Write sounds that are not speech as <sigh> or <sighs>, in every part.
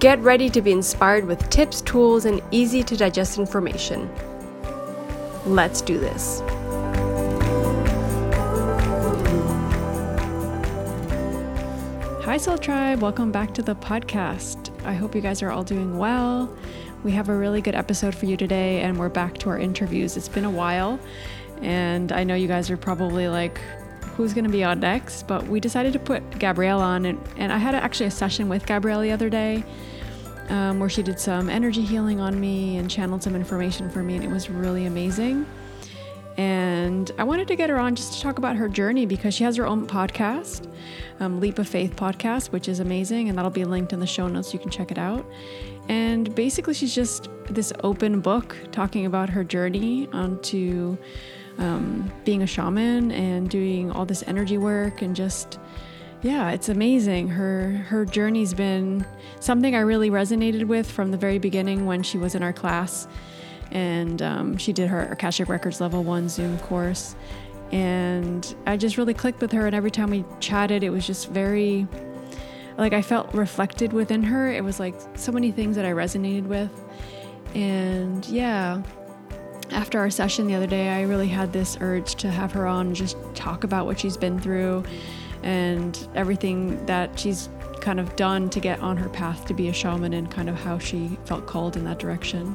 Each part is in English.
Get ready to be inspired with tips, tools, and easy to digest information. Let's do this. Hi, Soul Tribe. Welcome back to the podcast. I hope you guys are all doing well. We have a really good episode for you today, and we're back to our interviews. It's been a while, and I know you guys are probably like, who's going to be on next, but we decided to put Gabrielle on. And, and I had actually a session with Gabrielle the other day um, where she did some energy healing on me and channeled some information for me, and it was really amazing. And I wanted to get her on just to talk about her journey because she has her own podcast, um, Leap of Faith podcast, which is amazing, and that'll be linked in the show notes. You can check it out. And basically, she's just this open book talking about her journey onto um, being a shaman and doing all this energy work and just yeah, it's amazing. Her her journey's been something I really resonated with from the very beginning when she was in our class, and um, she did her Akashic Records Level One Zoom course, and I just really clicked with her. And every time we chatted, it was just very like I felt reflected within her. It was like so many things that I resonated with, and yeah. After our session the other day, I really had this urge to have her on just talk about what she's been through and everything that she's kind of done to get on her path to be a shaman and kind of how she felt called in that direction.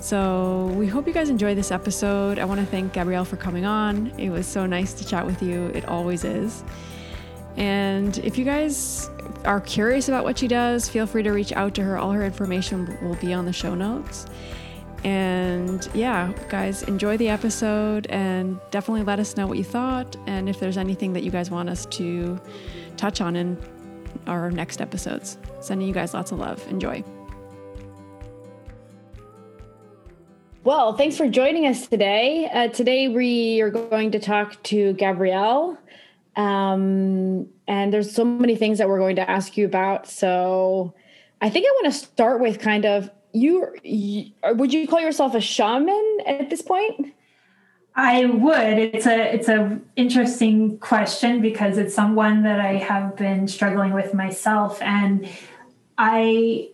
So, we hope you guys enjoy this episode. I want to thank Gabrielle for coming on. It was so nice to chat with you. It always is. And if you guys are curious about what she does, feel free to reach out to her. All her information will be on the show notes. And yeah, guys, enjoy the episode and definitely let us know what you thought and if there's anything that you guys want us to touch on in our next episodes. Sending you guys lots of love. Enjoy. Well, thanks for joining us today. Uh, today we are going to talk to Gabrielle. Um, and there's so many things that we're going to ask you about. So I think I want to start with kind of you, you would you call yourself a shaman at this point? I would. It's a it's a interesting question because it's someone that I have been struggling with myself and I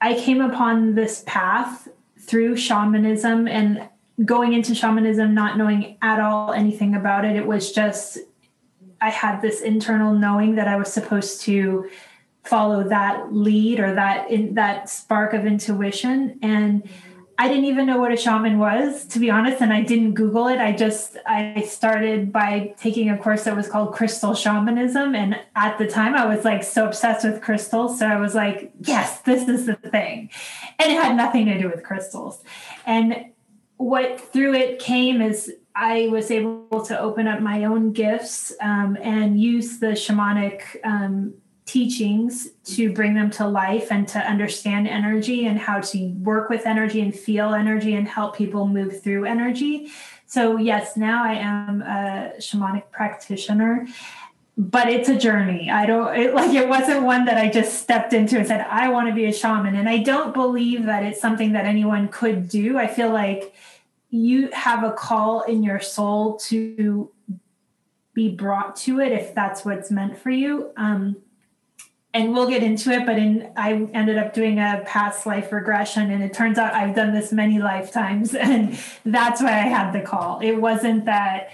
I came upon this path through shamanism and going into shamanism not knowing at all anything about it. It was just I had this internal knowing that I was supposed to follow that lead or that in that spark of intuition and I didn't even know what a shaman was, to be honest, and I didn't Google it. I just I started by taking a course that was called Crystal Shamanism, and at the time I was like so obsessed with crystals, so I was like, yes, this is the thing, and it had nothing to do with crystals. And what through it came is I was able to open up my own gifts um, and use the shamanic um, teachings to bring them to life and to understand energy and how to work with energy and feel energy and help people move through energy. So, yes, now I am a shamanic practitioner, but it's a journey. I don't it, like it wasn't one that I just stepped into and said, I want to be a shaman. And I don't believe that it's something that anyone could do. I feel like you have a call in your soul to be brought to it if that's what's meant for you. Um, and we'll get into it but in i ended up doing a past life regression and it turns out i've done this many lifetimes <laughs> and that's why i had the call. It wasn't that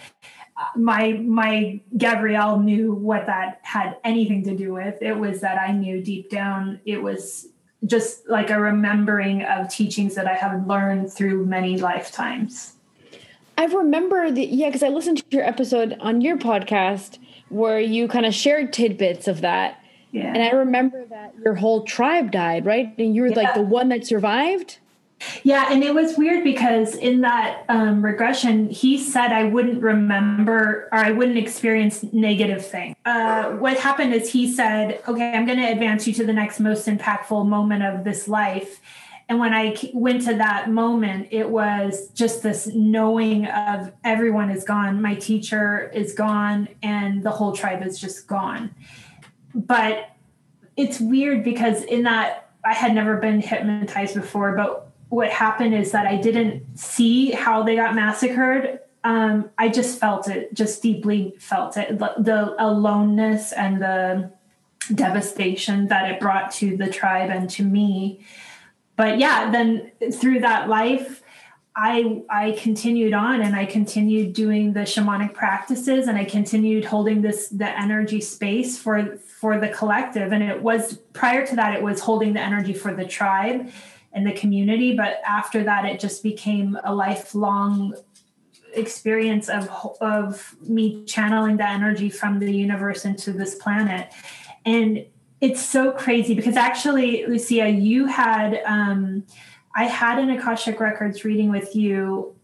uh, my my gabrielle knew what that had anything to do with. It was that i knew deep down it was just like a remembering of teachings that i have learned through many lifetimes. I remember the yeah because i listened to your episode on your podcast where you kind of shared tidbits of that yeah. And I remember that your whole tribe died, right? And you were yeah. like the one that survived. Yeah, and it was weird because in that um, regression, he said I wouldn't remember or I wouldn't experience negative things. Uh, what happened is he said, "Okay, I'm going to advance you to the next most impactful moment of this life." And when I went to that moment, it was just this knowing of everyone is gone, my teacher is gone, and the whole tribe is just gone. But it's weird because in that, I had never been hypnotized before, but what happened is that I didn't see how they got massacred. Um, I just felt it, just deeply felt it the, the aloneness and the devastation that it brought to the tribe and to me but yeah, then through that life, I I continued on and I continued doing the shamanic practices and I continued holding this the energy space for for the collective. And it was prior to that it was holding the energy for the tribe and the community. But after that it just became a lifelong experience of of me channeling the energy from the universe into this planet. And it's so crazy because actually, Lucia, you had um, I had an Akashic Records reading with you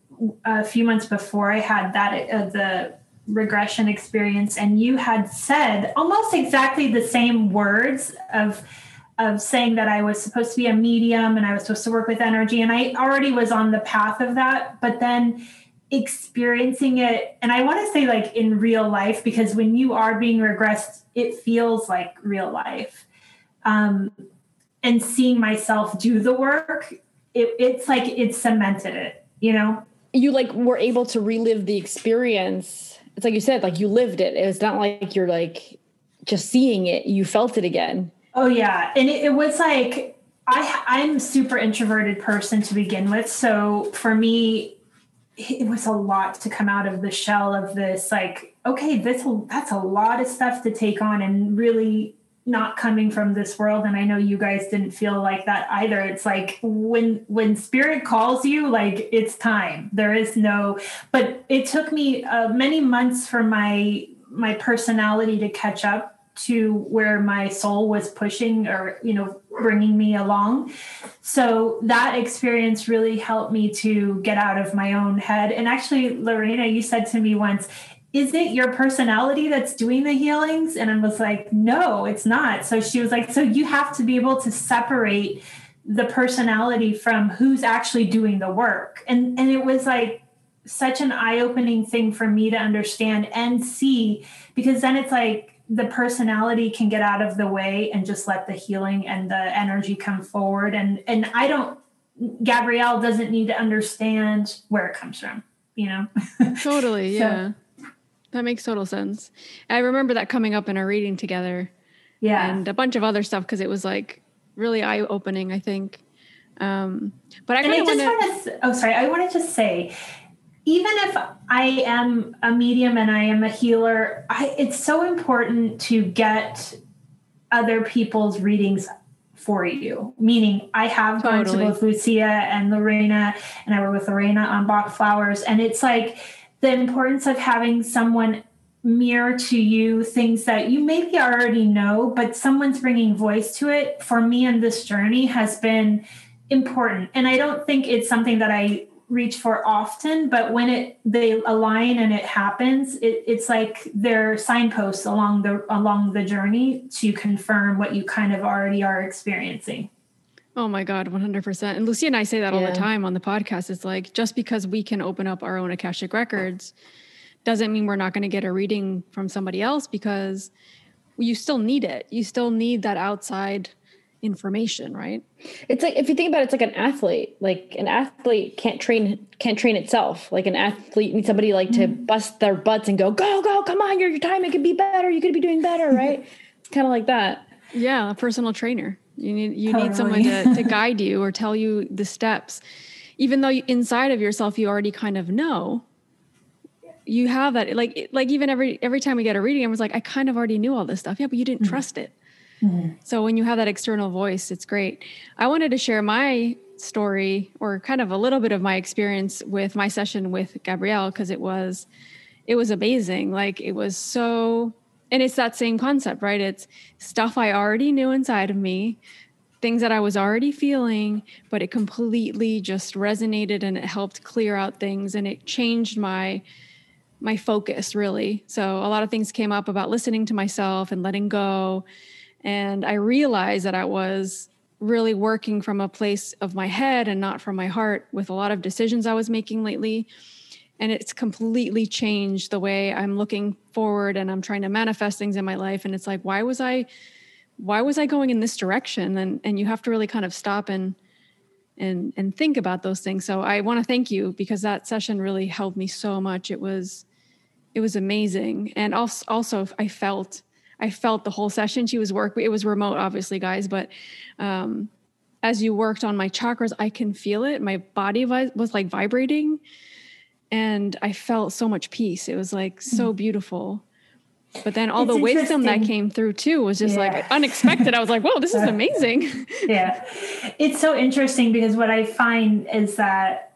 a few months before I had that uh, the regression experience, and you had said almost exactly the same words of of saying that I was supposed to be a medium and I was supposed to work with energy, and I already was on the path of that, but then experiencing it and i want to say like in real life because when you are being regressed it feels like real life. Um, and seeing myself do the work it, it's like it cemented it you know? You like were able to relive the experience. It's like you said like you lived it. It's not like you're like just seeing it. You felt it again. Oh yeah. And it, it was like i i'm super introverted person to begin with. So for me it was a lot to come out of the shell of this like okay this that's a lot of stuff to take on and really not coming from this world and i know you guys didn't feel like that either. It's like when when spirit calls you like it's time. There is no but it took me uh, many months for my my personality to catch up to where my soul was pushing or you know bringing me along. So that experience really helped me to get out of my own head. And actually lorena you said to me once is it your personality that's doing the healings? And i was like no it's not. So she was like so you have to be able to separate the personality from who's actually doing the work. And and it was like such an eye-opening thing for me to understand and see because then it's like the personality can get out of the way and just let the healing and the energy come forward. And and i don't gabrielle doesn't need to understand where it comes from you know? <laughs> Totally so, yeah that makes total sense i remember that coming up in our reading together yeah and a bunch of other stuff because it was like really eye-opening i think um but i kind of want to oh sorry i wanted to say even if I am a medium and I am a healer, I, it's so important to get other people's readings for you. Meaning, I have totally. gone to both Lucia and Lorena, and I were with Lorena on Bach flowers, and it's like the importance of having someone mirror to you things that you maybe already know, but someone's bringing voice to it. For me in this journey has been important, and I don't think it's something that I reach for often but when it they align and it happens it, it's like they're signposts along the along the journey to confirm what you kind of already are experiencing oh my god 100% and lucy and i say that yeah. all the time on the podcast it's like just because we can open up our own akashic records doesn't mean we're not going to get a reading from somebody else because you still need it you still need that outside information, right? It's like if you think about it, it's like an athlete. Like an athlete can't train can't train itself. Like an athlete needs somebody like mm-hmm. to bust their butts and go, go, go, come on, your your time it could be better. You could be doing better, <laughs> right? it's kind of like that. Yeah, a personal trainer. You need you totally. need someone to, to <laughs> guide you or tell you the steps, even though inside of yourself you already kind of know. You have that like like even every every time we get a reading, I was like, I kind of already knew all this stuff. Yeah, but you didn't mm-hmm. trust it. Mm-hmm. So when you have that external voice, it's great. I wanted to share my story or kind of a little bit of my experience with my session with Gabrielle because it was it was amazing. Like it was so and it's that same concept, right? It's stuff I already knew inside of me, things that I was already feeling, but it completely just resonated and it helped clear out things and it changed my my focus really. So a lot of things came up about listening to myself and letting go and I realized that I was really working from a place of my head and not from my heart with a lot of decisions I was making lately. And it's completely changed the way I'm looking forward and I'm trying to manifest things in my life. And it's like, why was I why was I going in this direction? And and you have to really kind of stop and and and think about those things. So I want to thank you because that session really helped me so much. It was it was amazing. And also also I felt I felt the whole session. She was work. It was remote, obviously, guys. But um, as you worked on my chakras, I can feel it. My body was, was like vibrating, and I felt so much peace. It was like so mm. beautiful. But then all it's the wisdom that came through too was just yeah. like unexpected. I was like, "Whoa, this is <laughs> amazing!" yeah, it's so interesting because what I find is that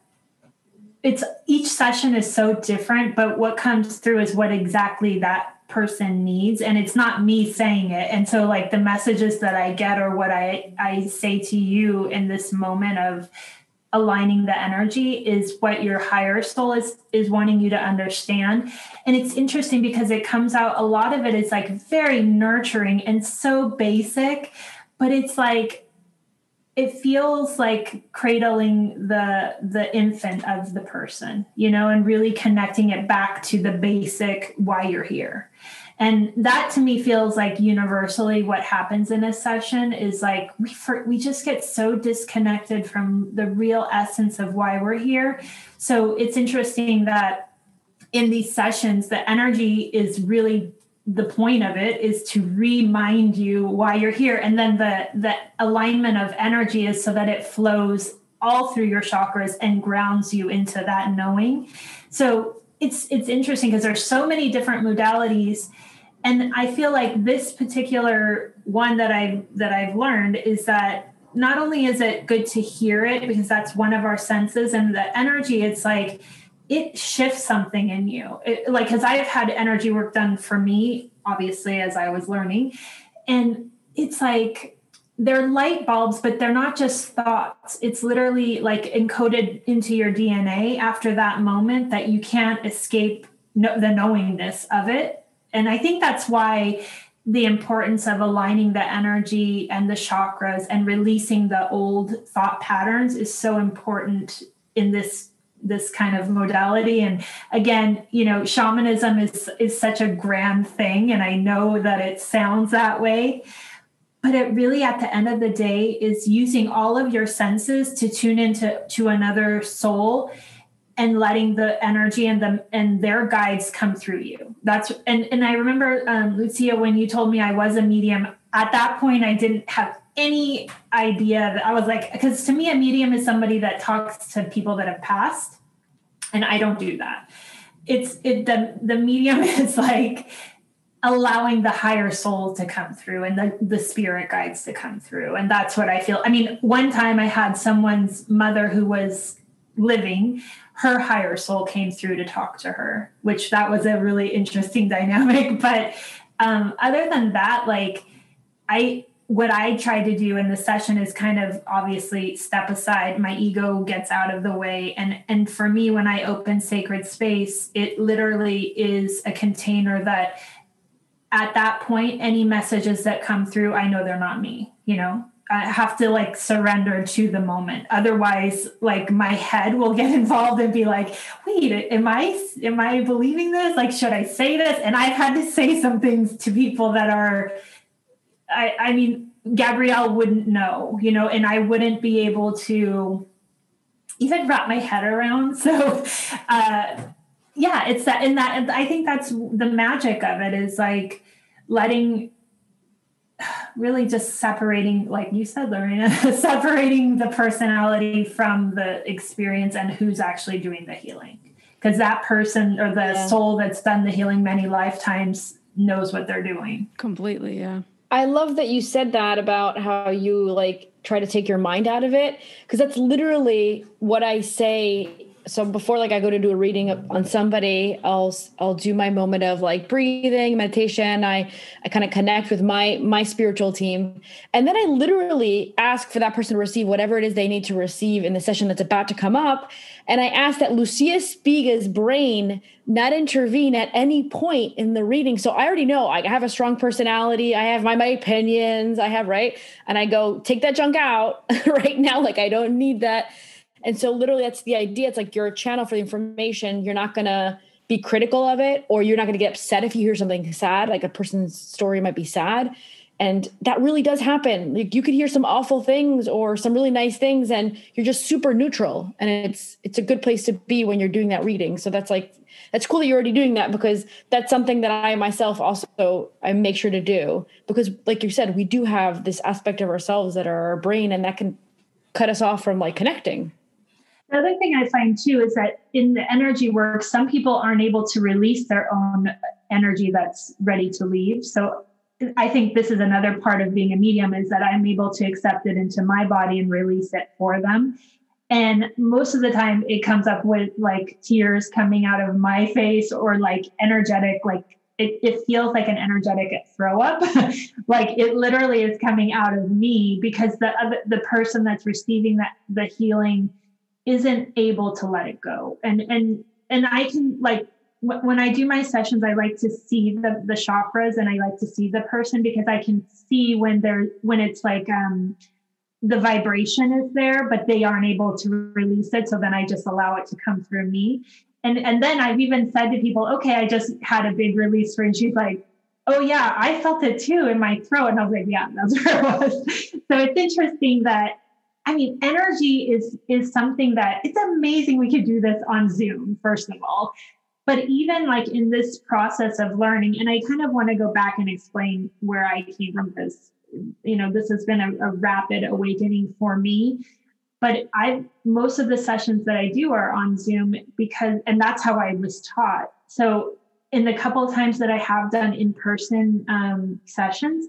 it's each session is so different, but what comes through is what exactly that person needs and it's not me saying it and so like the messages that i get or what i i say to you in this moment of aligning the energy is what your higher soul is is wanting you to understand. And it's interesting because it comes out a lot of it is like very nurturing and so basic but it's like it feels like cradling the the infant of the person you know and really connecting it back to the basic why you're here and that to me feels like universally what happens in a session is like we for, we just get so disconnected from the real essence of why we're here. So it's interesting that in these sessions the energy is really the point of it is to remind you why you're here. And then the the alignment of energy is so that it flows all through your chakras and grounds you into that knowing. So it's it's interesting because there's so many different modalities and i feel like this particular one that i that i've learned is that not only is it good to hear it because that's one of our senses and the energy it's like it shifts something in you. It, like, because I've had energy work done for me, obviously, as I was learning. And it's like they're light bulbs, but they're not just thoughts. It's literally like encoded into your DNA after that moment that you can't escape no, the knowingness of it. And I think that's why the importance of aligning the energy and the chakras and releasing the old thought patterns is so important in this this kind of modality. And again you know shamanism is is such a grand thing and i know that it sounds that way. But it really at the end of the day is using all of your senses to tune into to another soul and letting the energy and them and their guides come through you that's and and i remember um, lucia when you told me i was a medium at that point i didn't have any idea that I was like, because to me, a medium is somebody that talks to people that have passed, and I don't do that. It's it the the medium <laughs> is like allowing the higher soul to come through and the, the spirit guides to come through. And that's what I feel. I mean, one time I had someone's mother who was living, her higher soul came through to talk to her, which that was a really interesting <laughs> dynamic. But um, other than that, like I what I try to do in the session is kind of obviously step aside. My ego gets out of the way. And, and for me, when I open sacred space, it literally is a container that at that point, any messages that come through, I know they're not me, you know, I have to like surrender to the moment. Otherwise, like my head will get <laughs> involved and be like, wait, am I am I believing this? Like, should I say this? And I've had to say some things to people that are I, I mean, Gabrielle wouldn't know, you know, and I wouldn't be able to even wrap my head around. <laughs> So, uh, yeah, it's that, and that, I think that's the magic of it is like letting, really just separating, like you said, Lorena, <laughs> separating the personality from the experience and who's actually doing the healing. Because that person or the yeah. soul that's done the healing many lifetimes knows what they're doing. Completely, yeah. I love that you said that about how you like try to take your mind out of it because that's literally what I say so before like I go to do a reading on somebody, I'll I'll do my moment of like breathing, meditation. I I kind of connect with my my spiritual team, and then I literally ask for that person to receive whatever it is they need to receive in the session that's about to come up, and I ask that Lucia Spiga's brain not intervene at any point in the reading. So I already know I have a strong personality. I have my my opinions. I have right, and I go take that junk out <laughs> right now. Like I don't need that and so literally that's the idea. It's like you're a channel for the information. You're not gonna be critical of it, or you're not gonna get upset if you hear something sad, like a person's story might be sad. And that really does happen. Like you could hear some awful things or some really nice things, and you're just super neutral. And it's it's a good place to be when you're doing that reading. So that's like that's cool that you're already doing that because that's something that I myself also I make sure to do because like you said, we do have this aspect of ourselves that are our brain and that can cut us off from like connecting. The other thing I find too is that in the energy work, some people aren't able to release their own energy that's ready to leave. So I think this is another part of being a medium is that I'm able to accept it into my body and release it for them. And most of the time it comes up with like tears coming out of my face or like energetic, like it, it feels like an energetic throw up. <laughs> like it literally is coming out of me because the other, the person that's receiving that the healing isn't able to let it go. And and and i can like when i do my sessions i like to see the the chakras and i like to see the person because i can see when they're when it's like um the vibration is there but they aren't able to release it. So then i just allow it to come through me. And and then i've even said to people okay i just had a big release for and she's like oh yeah i felt it too in my throat. And i was like yeah that's <laughs> where it was. So it's interesting that I mean, energy is is something that it's amazing we could do this on Zoom, first of all. But even like in this process of learning, and I kind of want to go back and explain where I came from because you know this has been a, a rapid awakening for me. But I most of the sessions that I do are on Zoom because and that's how I was taught. So in the couple of times that I have done in-person um, sessions,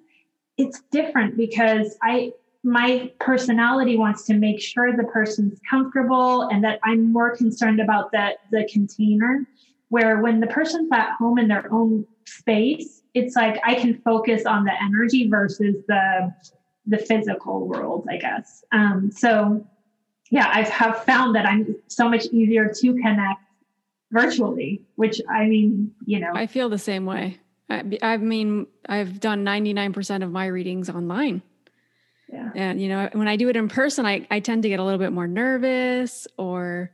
it's different because I my personality wants to make sure the person's comfortable and that I'm more concerned about that the container. Where when the person's at home in their own space it's like I can focus on the energy versus the the physical world I guess. Um, so yeah I have found that I'm so much easier to connect virtually which I mean you know. I feel the same way. I, I mean I've done 99% of my readings online yeah. And you know, when I do it in person, I, I tend to get a little bit more nervous or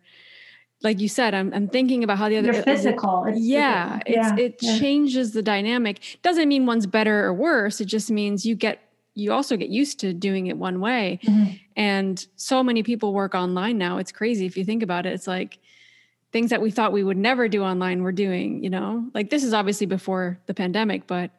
like you said, I'm, I'm thinking about how the other You're physical. It's, yeah, physical. yeah, it yeah. changes the dynamic. Doesn't mean one's better or worse. It just means you get you also get used to doing it one way. Mm-hmm. And so many people work online now. It's crazy if you think about it. It's like things that we thought we would never do online, we're doing, you know? Like this is obviously before the pandemic, but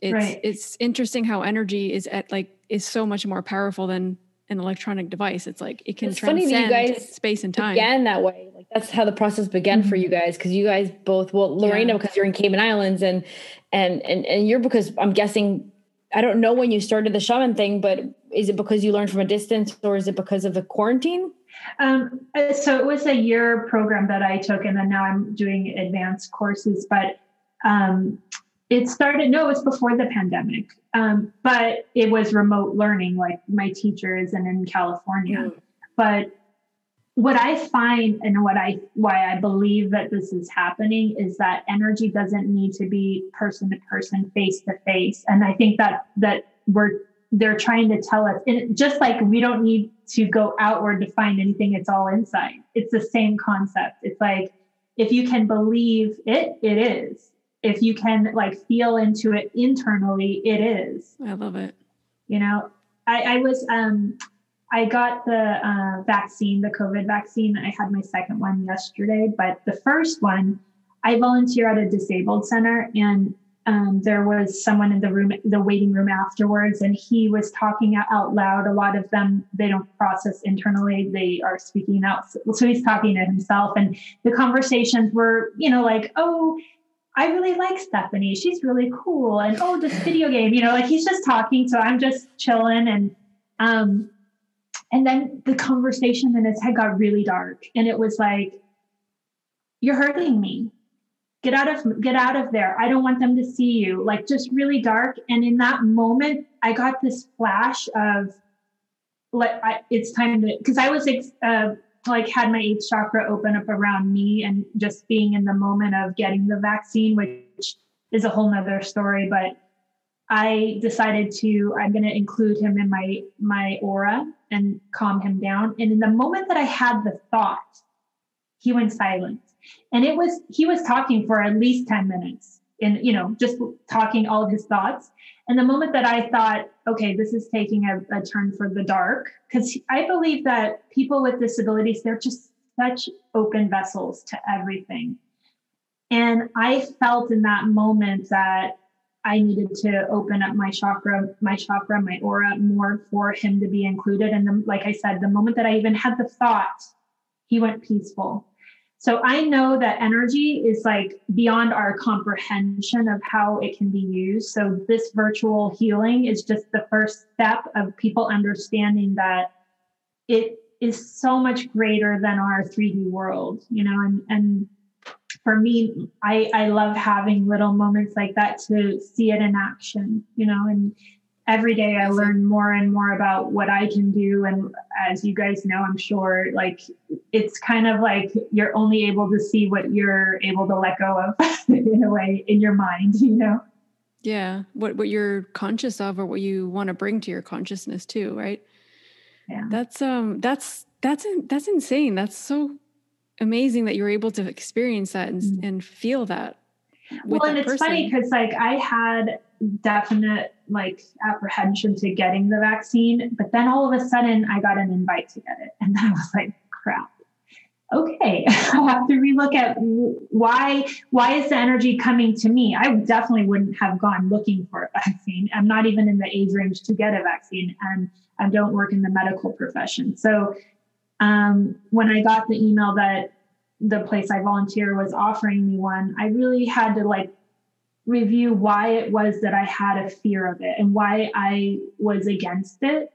it's right. it's interesting how energy is at like is so much more powerful than an electronic device. It's like it can it's transcend funny that you guys space and time. Began that way. Like that's how the process began mm-hmm. for you guys because you guys both. Well, Lorena yeah. because you're in Cayman Islands and and and and you're because I'm guessing. I don't know when you started the shaman thing, but is it because you learned from a distance or is it because of the quarantine? Um, uh, so it was a year program that I took, and then now I'm doing advanced courses. But um, it started no it was before the pandemic. Um, but it was remote learning like my teacher isn't in california. Mm. but what i find and what i why i believe that this is happening is that energy doesn't need to be person to person face to face. And i think that that we're they're trying to tell us and just like we don't need to go outward to find anything it's all inside. It's the same concept. It's like if you can believe it it is if you can like feel into it internally, it is. I love it. You know, I, I was um I got the uh, vaccine, the COVID vaccine. I had my second one yesterday, but the first one, I volunteer at a disabled center, and um, there was someone in the room, the waiting room afterwards, and he was talking out loud. A lot of them, they don't process internally; they are speaking out. So he's talking to himself, and the conversations were, you know, like, "Oh, I really like Stephanie. She's really cool. And oh, this video game, you know, like he's just talking. So I'm just chilling. And um, and then the conversation in his head got really dark. And it was like, you're hurting me get out of get out of there i don't want them to see you like just really dark and in that moment i got this flash of like I, it's time to because i was uh, like had my eighth chakra open up around me and just being in the moment of getting the vaccine which is a whole nother story but i decided to i'm going to include him in my my aura and calm him down. And in the moment that i had the thought he went silent. And it was, he was talking for at least 10 minutes and, you know, just talking all of his thoughts. And the moment that I thought, okay, this is taking a, a turn for the dark, because I believe that people with disabilities, they're just such open vessels to everything. And I felt in that moment that I needed to open up my chakra, my chakra, my aura more for him to be included. And the, like I said, the moment that I even had the thought, he went peaceful. So I know that energy is like beyond our comprehension of how it can be used. So this virtual healing is just the first step of people understanding that it is so much greater than our 3D world, you know, and and for me, I, I love having little moments like that to see it in action, you know, and every day I learn more and more about what I can do. And as you guys know, I'm sure like it's kind of like you're only able to see what you're able to let go of <laughs> in a way in your mind, you know? Yeah. What what you're conscious of or what you want to bring to your consciousness too, right? Yeah. That's um that's that's that's insane. That's so amazing that you're able to experience that and, mm-hmm. and feel that. Well, and it's person. funny because like I had definite like apprehension to getting the vaccine. But then all of a sudden I got an invite to get it. And <laughs> then I was like, crap. Okay, <laughs> I'll have to relook at why why is the energy coming to me? I definitely wouldn't have gone looking for a vaccine. I'm not even in the age range to get a vaccine, and I don't work in the medical profession. So um, when I got the email that the place I volunteer was offering me one, I really had to like review why it was that I had a fear of it and why I was against it.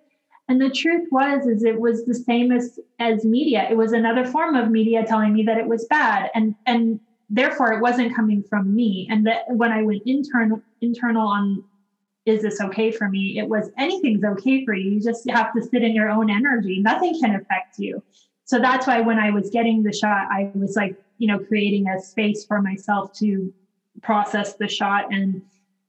And the truth was is it was the same as as media. It was another form of media telling me that it was bad and and therefore it wasn't coming from me. And that when I went internal internal on is this okay for me? It was anything's okay for you. You just have to sit in your own energy. Nothing can affect you. So that's why when I was getting the shot, I was like, you know, creating a space for myself to process the shot and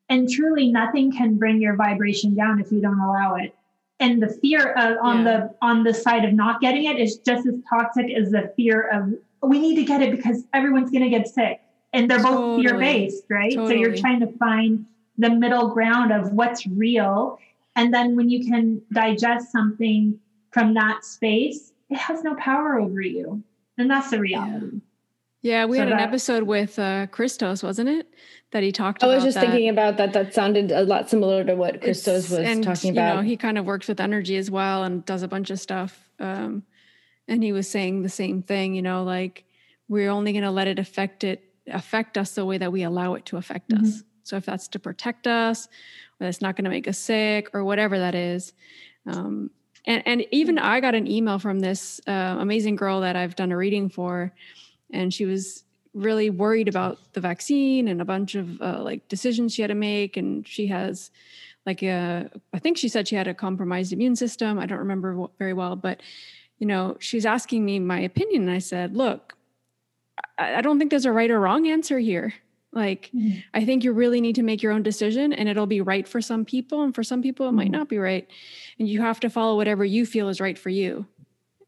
and truly nothing can bring your vibration down if you don't allow it. And the fear of on yeah. the on the side of not getting it is just as toxic as the fear of we need to get it because everyone's going to get sick. And they're both fear based right? Totally. so you're trying to find the middle ground of what's real. And then when you can digest something from that space it has no power over you. And that's the reality. Yeah. Yeah, we so had an episode with uh, Christos, wasn't it? That he talked. About I was just that. thinking about that. That sounded a lot similar to what Christos it's, was and, talking about. You know, he kind of works with energy as well and does a bunch of stuff. Um, and he was saying the same thing. You know, like we're only going to let it affect it affect us the way that we allow it to affect mm-hmm. us. So if that's to protect us, or that's not going to make us sick, or whatever that is. Um, and and even I got an email from this uh, amazing girl that I've done a reading for and she was really worried about the vaccine and a bunch of uh, like decisions she had to make. And she has like a i think she said she had a compromised immune system. I don't remember very well but you know she's asking me my opinion. And i said look i, I don't think there's a right or wrong answer here. Like mm-hmm. i think you really need to make your own decision and it'll be right for some people and for some people it mm-hmm. might not be right. And you have to follow whatever you feel is right for you.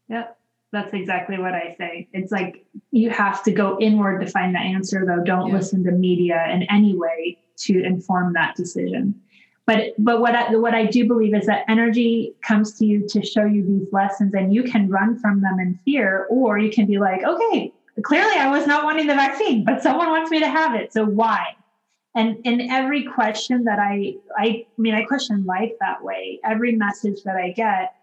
Yeah that's exactly what I say. It's like you have to go inward to find the answer, though. Don't yeah. listen to media in any way to inform that decision. But but what I, what I do believe is that energy comes to you to show you these lessons, and you can run from them in fear, or you can be like, okay, clearly I was not wanting the vaccine, but someone wants me to have it, so why? And in every question that I I mean, I question life that way. Every message that I get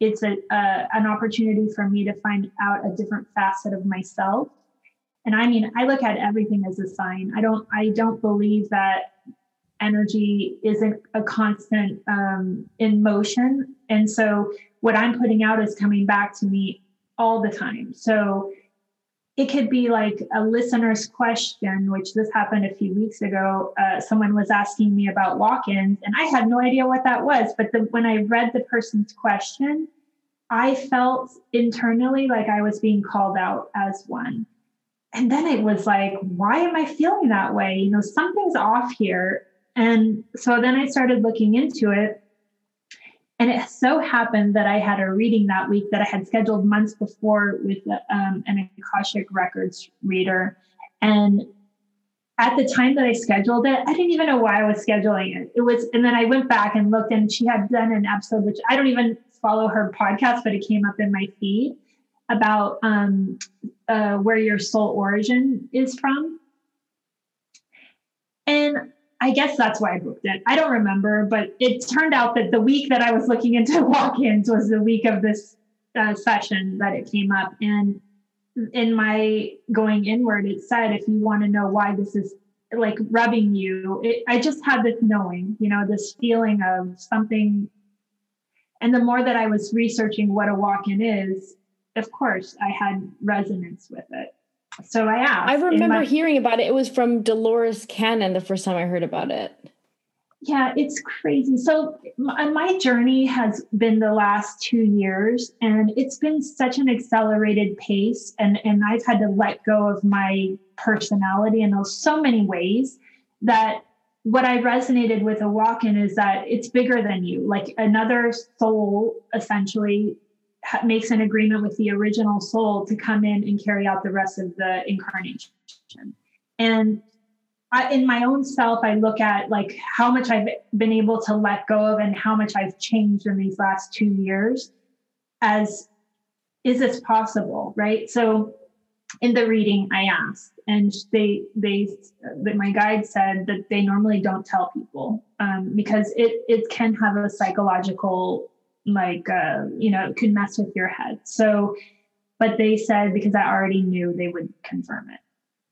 it's a, a, an opportunity for me to find out a different facet of myself. And i mean i look at everything as a sign. I don't i don't believe that energy isn't a constant um, in motion. And so what i'm putting out is coming back to me all the time. So it could be like a listener's question, which this happened a few weeks ago. Uh, someone was asking me about walk ins, and I had no idea what that was. But the, when I read the person's question, I felt internally like I was being called out as one. And then it was like, why am I feeling that way? You know, something's off here. And so then I started looking into it. And it so happened that I had a reading that week that I had scheduled months before with um, an Akashic Records reader. And at the time that I scheduled it, I didn't even know why I was scheduling it. It was, and then I went back and looked, and she had done an episode, which I don't even follow her podcast, but it came up in my feed about um, uh, where your soul origin is from. And I guess that's why I booked it. I don't remember, but it turned out that the week that I was looking <laughs> into walk ins was the week of this uh, session that it came up. And in my going inward, it said, if you want to know why this is like rubbing you, it, I just had this knowing, you know, this feeling of something. And the more that I was researching what a walk in is, of course, I had resonance with it so I asked. I remember my, hearing about it. It was from Dolores Cannon the first time I heard about it. Yeah, it's crazy. So my, uh, my journey has been the last two years, and it's been such an accelerated pace. And and I've had to let go of my personality in so many ways that what I resonated with a walk in is that it's bigger than you, like another soul essentially makes an agreement with the original soul to come in and carry out the rest of the incarnation. And I, in my own self, I look at like how much I've been able to let go of and how much I've changed in these last two years. As is this possible, right? So, in the reading, I asked, and they they my guide said that they normally don't tell people um, because it it can have a psychological like uh, you know it could mess with your head. So but they said because i already knew they would confirm it.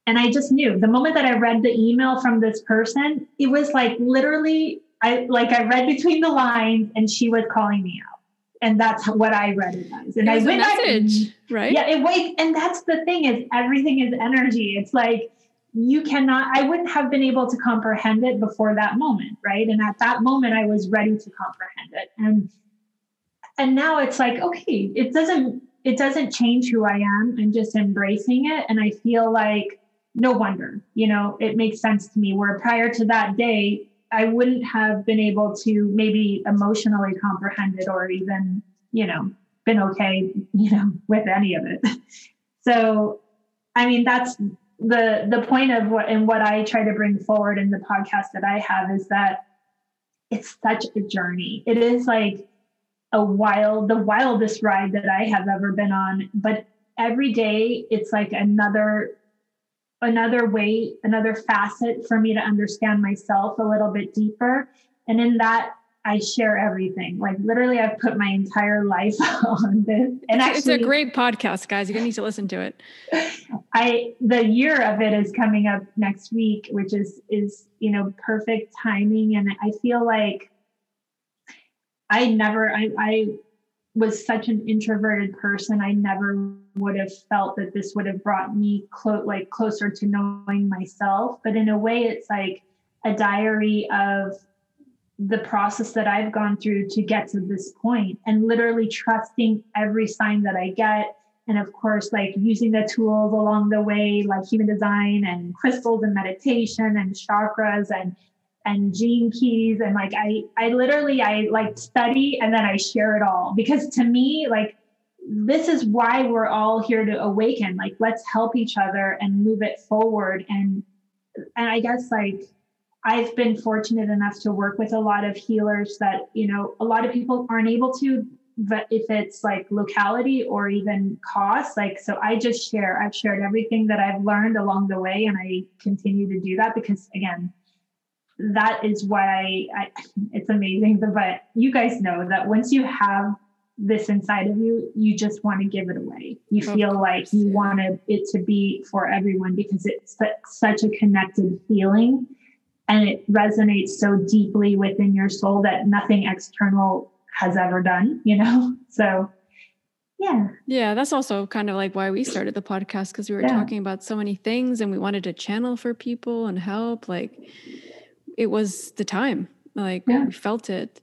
And i just knew the moment that i read the email from this person it was like literally i like i read between the lines and she was calling me out. And that's what i read it as. And it i went message back, right? Yeah it wait and that's the thing is everything is energy. It's like you cannot i wouldn't have been able to comprehend it before that moment right? And at that moment i was ready to comprehend it. And and now it's like okay it doesn't it doesn't change who i am. I'm just embracing it. And i feel like no wonder you know it makes sense to me. Where prior to that day i wouldn't have been able to maybe emotionally comprehend it or even you know been okay you know <laughs> with any of it. So i mean that's the the point of what and what i try to bring forward in the podcast that i have is that it's such a journey. It is like a wild, the wildest ride that I have ever been on. But every day it's like another another way, another facet for me to understand myself a little bit deeper. And in that, I share everything. Like literally, I've put my entire life <laughs> on this. And actually, it's a great podcast, guys. You're gonna need to listen to it. <laughs> I the year of it is coming up next week, which is is you know perfect timing, and I feel like I never, I, I was such an introverted person. I never would have felt that this would have brought me clo- like closer to knowing myself. But in a way, it's like a diary of the process that I've gone through to get to this point and literally trusting every sign that I get. And of course, like using the tools along the way, like human design and crystals and meditation and chakras and and gene keys and like i i literally i like study and then i share it all. Because to me like this is why we're all here to awaken. Like let's help each other and move it forward. And and i guess like i've been fortunate enough to work with a lot of healers that you know a lot of people aren't able to but if it's like locality or even cost like so i just share. I've shared everything that i've learned along the way and i continue to do that because again that is why I, it's amazing. But you guys know that once you have this inside of you, you just want to give it away. You of feel course. like you want it to be for everyone because it's such a connected feeling and it resonates so deeply within your soul that nothing external has ever done, you know? <laughs> So yeah Yeah, that's also kind of like why we started the podcast because we were Yeah. talking about so many things and we wanted to channel for people and help. Like it was the time. Like Yeah. we felt it.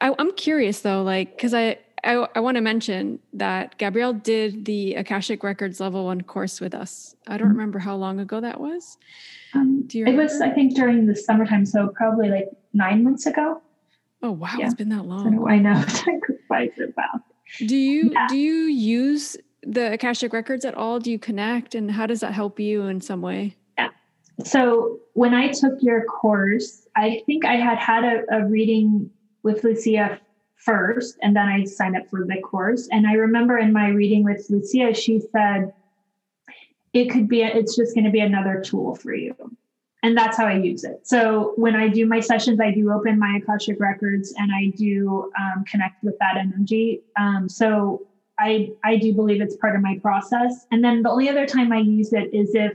I, I'm curious though, like because I I, I want to mention that Gabrielle did the Akashic Records level one course with us. I don't Mhm. remember how long ago that was. um, Do you it was i think during the summertime so probably like nine months ago Oh wow, Yeah. it's been that I long. know i know time goes by so fast Do you Yeah. do you use the Akashic Records at all? Do you connect and how does that help you in some way? So when I took your course, I think I had had a, a reading with Lucia first, and then I signed up for the course. And I remember in my reading with Lucia, she said, it could be, it's just going to be another tool for you. And that's how I use it. So when I do my sessions, I do open my Akashic records and I do um, connect with that energy. Um, so I, I do believe it's part of my process. And then the only other time I use it is if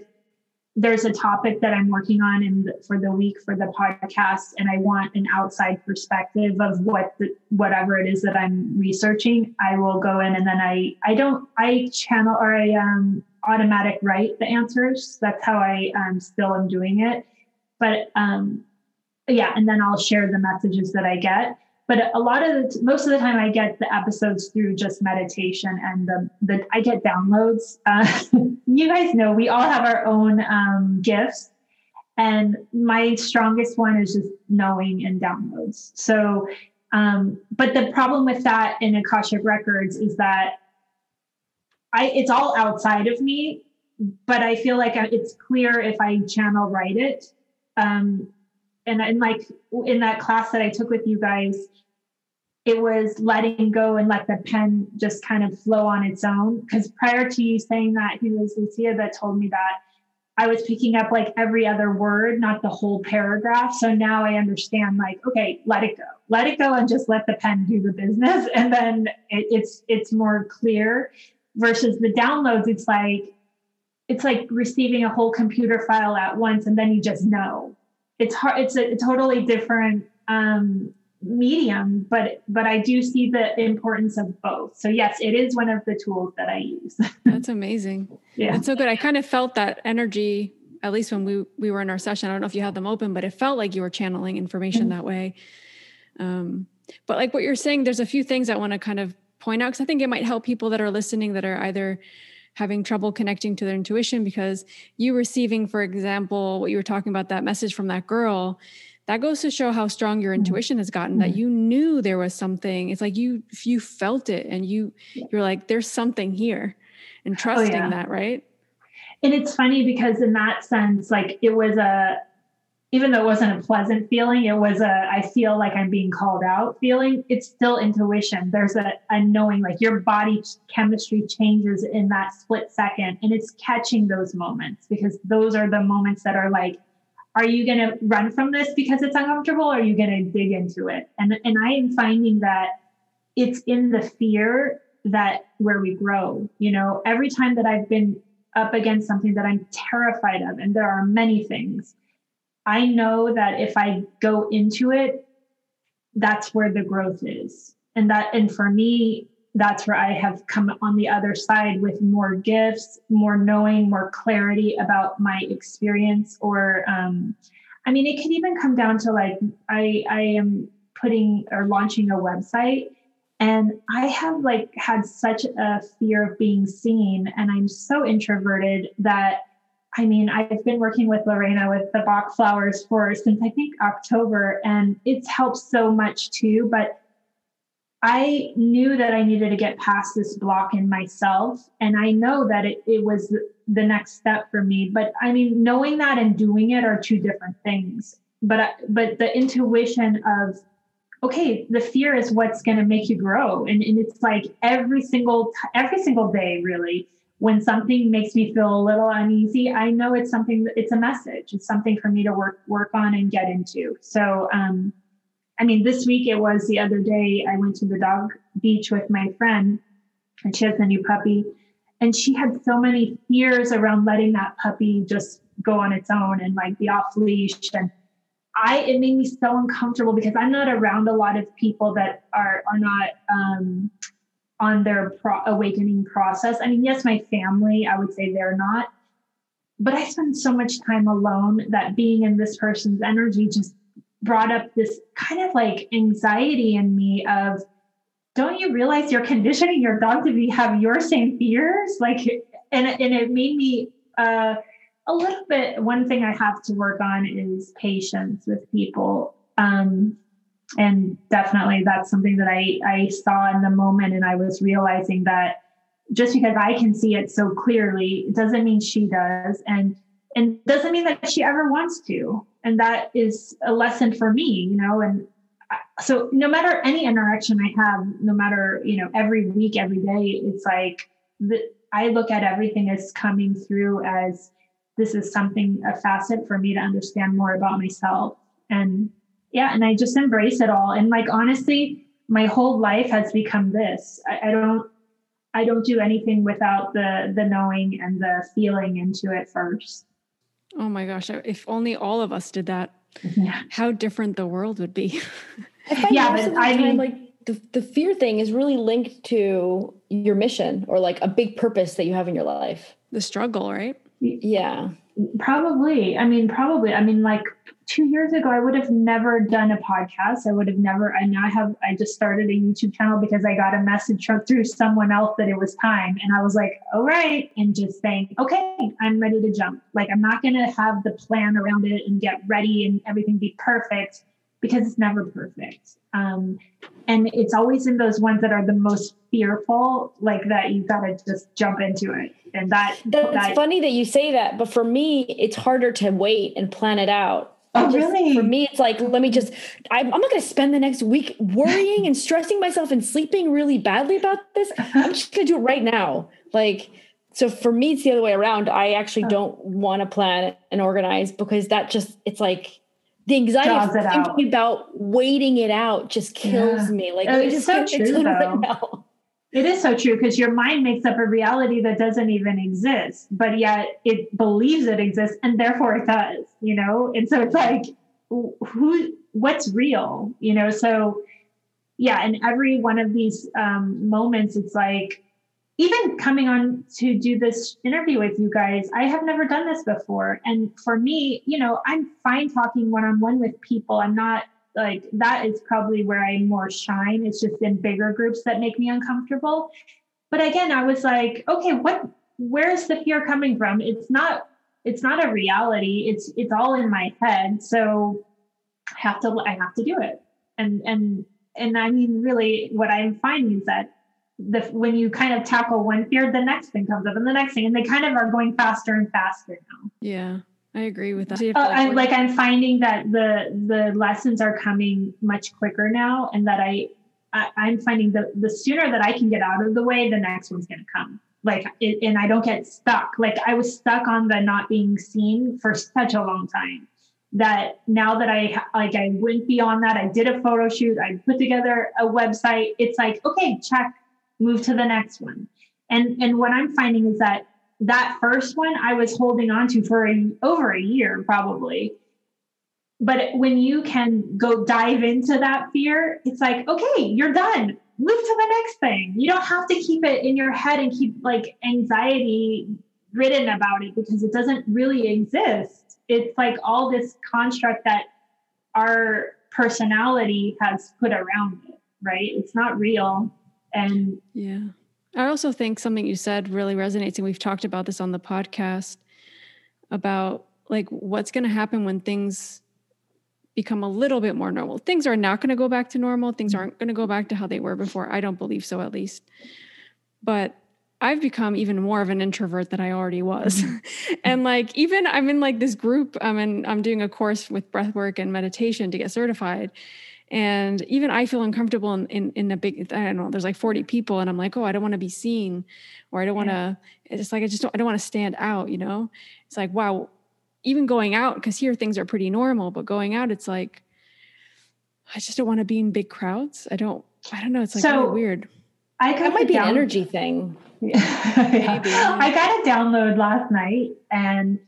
there's a topic that I'm working on in the, for the week for the podcast, and I want an outside perspective of what the, whatever it is that I'm researching. I will go in and then I I don't I channel or I um, automatic write the answers. That's how I um, still am doing it. But um, yeah, and then I'll share the messages that I get. But a lot of the most of the time, I get the episodes through just meditation and the the I get downloads. Uh, <laughs> you guys know we all have our own um, gifts, and my strongest one is just knowing and downloads. So, um, but the problem with that in Akashic Records is that I it's all outside of me, but I feel like it's clear if I channel write it. Um, and, like in that class that I took with you guys, it was letting go and let the pen just kind of flow on its own. Because prior to you saying that, it was Lucia that told me that I was picking up like every other word, not the whole paragraph. So now I understand, like, okay, let it go, let it go, and just let the pen do the business, <laughs> and then it, it's it's more clear. Versus the downloads, it's like it's like receiving a whole computer file at once, and then you just know. It's hard. It's a, totally different um, medium, but but I do see the importance of both. So yes, it is one of the tools that I use. <laughs> That's amazing. yeah. That's so good. I kind of felt that energy, at least when we we were in our session. I don't know if you had them open, but it felt like you were channeling information Mhm. that way. Um, but like what you're saying, there's a few things I want to kind of point out because I think it might help people that are listening that are either having trouble connecting to their intuition because you receiving, for example, what you were talking about that message from that girl. That goes to show how strong your Mhm. intuition has gotten. That Mhm. you knew there was something. It's like you you felt it, and you you're like, "There's something here," and trusting yeah. that, right? And it's funny because in that sense, like it was a, even though it wasn't a pleasant feeling, it was a, I feel like I'm being called out feeling. It's still intuition. There's a, a knowing, like your body chemistry changes in that split second, and it's catching those moments because those are the moments that are like, are you going to run from this because it's uncomfortable? Or are you going to dig into it? And and I am finding that it's in the fear that where we grow. You know, every time that I've been up against something that I'm terrified of, and there are many things, I know that if I go into it, that's where the growth is. And that, and for me, that's where I have come on the other side with more gifts, more knowing, more clarity about my experience. Or, um, I mean, it can even come down to like I I am putting or launching a website, and I have like had such a fear of being seen, and I'm so introverted that I mean, I've been working with Lorena with the Bach flowers for since I think October, and it's helped so much too. But I knew that I needed to get past this block in myself. And I know that it, it was the next step for me. But I mean, knowing that and doing it are two different things. But but the intuition of okay, the fear is what's going to make you grow. And, and it's like every single every single day, really, when something makes me feel a little uneasy, I know it's something. That it's a message. It's something for me to work work on and get into. So. um I mean, this week it was the other day, I went to the dog beach with my friend, and she has a new puppy. And she had so many fears around letting that puppy just go on its own and like be off leash. And I, it made me so uncomfortable because I'm not around a lot of people that are, are not, um, on their pro- awakening process. I mean, yes, my family, I would say they're not, but I spend so much time alone that being in this person's energy just brought up this kind of like anxiety in me of don't you realize you're conditioning your dog to be have your same fears like and, and it made me uh, a little bit one thing i have to work on is patience with people um, and definitely that's something that I, I saw in the moment and i was realizing that just because i can see it so clearly it doesn't mean she does. And and doesn't mean that she ever wants to. And that is a lesson for me you know and so no matter any interaction i have no matter you know every week every day it's like the, i look at everything as coming through as this is something a facet for me to understand more about myself. And yeah and i just embrace it all. And like honestly my whole life has become this. I, I don't i don't do anything without the the knowing and the feeling into it first. Oh my gosh if only all of us did that yeah. how different the world would be. I yeah but i mean like the, the fear thing is really linked to your mission or like a big purpose that you have in your life. The struggle right? Yeah probably i mean probably i mean like two years ago, I would have never done a podcast. I would have never, I now I have, I just started a YouTube channel because I got a message through someone else that it was time. And I was like, all right. And just saying, okay, I'm ready to jump. Like, I'm not going to have the plan around it and get ready and everything be perfect because it's never perfect. Um, and it's always in those ones that are the most fearful, like that you got to just jump into it. And that, that's that, funny that you say that. But for me, it's harder to wait and plan it out Oh, just, really? For me, it's like, let me just, I'm, I'm not going to spend the next week worrying and stressing myself and sleeping really badly about this. I'm just going to do it right now. Like, so for me, it's the other way around. I actually oh. don't want to plan and organize because that just, it's like, the anxiety of thinking out. about waiting it out just kills yeah. me. Like, it's just so true, though. <laughs> It is so true because your mind makes up a reality that doesn't even exist, but yet it believes it exists and therefore it does, you know? And so it's like, who, what's real, you know? So, yeah, and every one of these um, moments, it's like, even coming on to do this interview with you guys, I have never done this before. And for me, you know, I'm fine talking one on one with people. I'm not like that is probably where I more shine. It's just in bigger groups that make me uncomfortable. But again, I was like, okay, what where's the fear coming from? It's not it's not a reality. It's it's all in my head. So I have to I have to do it. And and and I mean really what I'm finding is that the when you kind of tackle one fear, the next thing comes up and the next thing, and they kind of are going faster and faster now. Yeah. I agree with that. Uh, I, like I'm finding that the the lessons are coming much quicker now, and that I, I am finding the the sooner that I can get out of the way, the next one's going to come. Like it, and I don't get stuck. Like I was stuck on the not being seen for such a long time that now that I like I went beyond that. I did a photo shoot. I put together a website. It's like okay, check, move to the next one. And and what I'm finding is that that first one I was holding on to for a, over a year, probably. But when you can go dive into that fear, it's like, okay, you're done. Move to the next thing. You don't have to keep it in your head and keep like anxiety written about it because it doesn't really exist. It's like all this construct that our personality has put around it, right? It's not real. And yeah I also think something you said really resonates, and we've talked about this on the podcast about like what's going to happen when things become a little bit more normal. Things are not going to go back to normal. Things mm-hmm. aren't going to go back to how they were before. I don't believe so, at least. But I've become even more of an introvert than I already was. Mm-hmm. <laughs> and like even I'm in like this group, I'm in I'm doing a course with breathwork and meditation to get certified. And even I feel uncomfortable in, in, in a big, I don't know, there's like 40 people and I'm like, oh, I don't want to be seen or I don't want to, it's like, I just don't, I don't want to stand out, you know? It's like, wow, even going out, because here things are pretty normal, but going out, it's like, I just don't want to be in big crowds. I don't, I don't know. It's like so, really weird. I that might be down- an energy thing. yeah. <laughs> I got a download last night and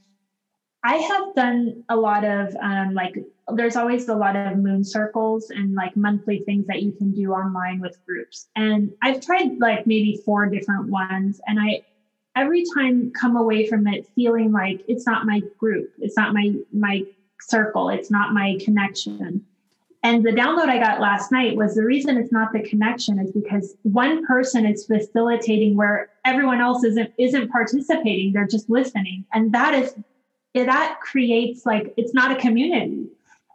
I have done a lot of um, like there's always a lot of moon circles and like monthly things that you can do online with groups. And I've tried like maybe four different ones and I every time come away from it feeling like it's not my group, it's not my my circle, it's not my connection. And the download I got last night was the reason it's not the connection is because one person is facilitating where everyone else isn't isn't participating, they're just listening. And that is that creates like it's not a community.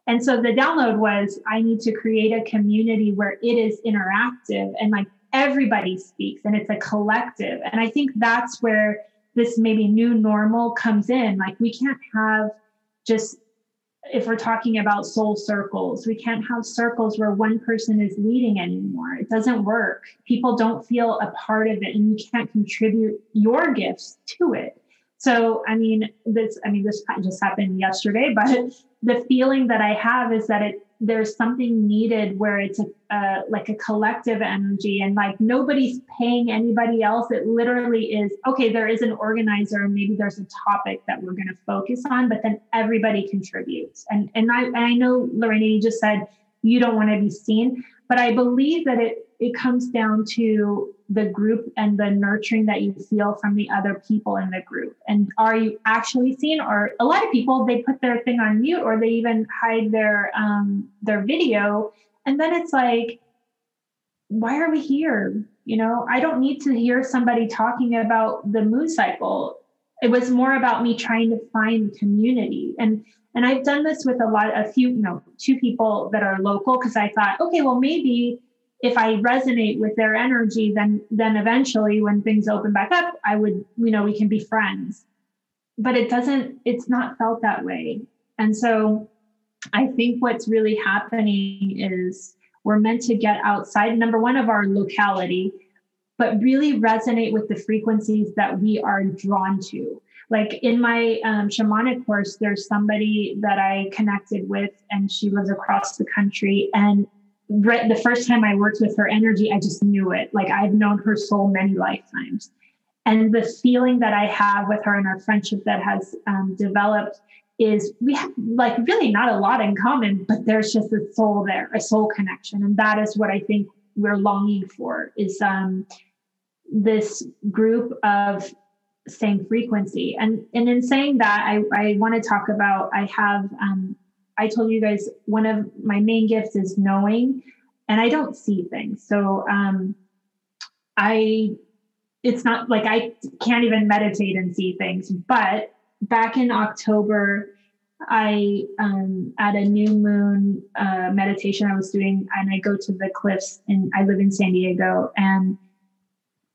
And so the download was I need to create a community where it is interactive and like everybody speaks and it's a collective. And I think that's where this maybe new normal comes in. Like we can't have just if we're talking about soul circles, we can't have circles where one person is leading anymore. It doesn't work. People don't feel a part of it and you can't contribute your gifts to it. So, I mean, this, I mean, this just happened yesterday, <laughs> but the feeling that I have is that it, there's something needed where it's a, like a collective energy and like nobody's paying anybody else. It literally is okay. There is an organizer, and maybe there's a topic that we're going to focus on, but then everybody contributes. And and I and I know Lorena, you just said you don't want to be seen, but I believe that it it comes down to the group and the nurturing that you feel from the other people in the group. And are you actually seen? Or a lot of people they put their thing on mute or they even hide their um, their video, and then it's like, why are we here? You know, I don't need to hear somebody talking about the moon cycle. It was more about me trying to find community and and I've done this with a lot, a few, no, two people that are local because I thought, okay, well maybe if I resonate with their energy, then then eventually when things open back up, I would, you know, we can be friends. But it doesn't, it's not felt that way. And so I think what's really happening is we're meant to get outside, number one, of our locality, but really resonate with the frequencies that we are drawn to. Like in my um, shamanic course, there's somebody that I connected with, and she lives across the country. And right the first time I worked with her energy, I just knew it. Like I've known her soul many lifetimes. And the feeling that I have with her and our friendship that has um, developed is we have like really not a lot in common, but there's just a soul there, a soul connection. And that is what I think we're longing for is um, this group of same frequency. And, and in saying that, I, I want to talk about, I have um, I told you guys one of my main gifts is knowing, and I don't see things. So um, I, it's not like I can't even meditate and see things. But back in October, I um, at a new moon uh, meditation I was doing, and I go to the cliffs, and I live in San Diego, and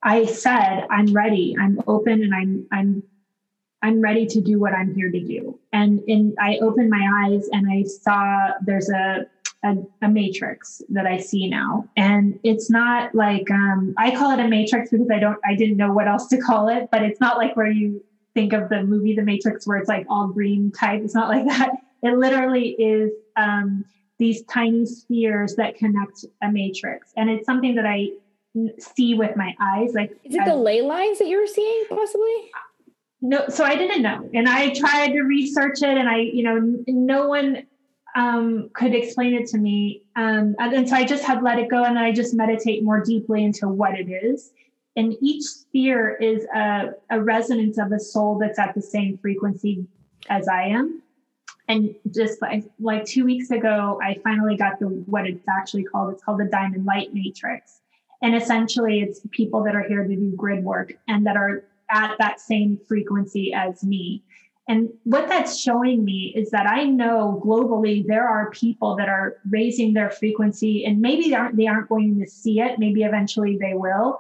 I said, "I'm ready. I'm open, and I'm I'm I'm ready to do what I'm here to do. And in I opened my eyes and I saw there's a a, a, matrix that I see now. And it's not like um, I call it a matrix because I don't I didn't know what else to call it, but it's not like where you think of the movie The Matrix where it's like all green type. It's not like <laughs> that. It literally is um, these tiny spheres that connect a matrix. And it's something that I see with my eyes. Like is it the ley lines that you were seeing possibly? No so i didn't know and i tried to research it and i you know no one um, could explain it to me um, and so i just had let it go and i just meditate more deeply into what it is and each sphere is a, a resonance of a soul that's at the same frequency as i am and just like like two weeks ago i finally got the what it's actually called it's called the diamond light matrix and essentially it's people that are here to do grid work and that are at that same frequency as me. And what that's showing me is that I know globally there are people that are raising their frequency and maybe they aren't, they aren't going to see it. Maybe eventually they will.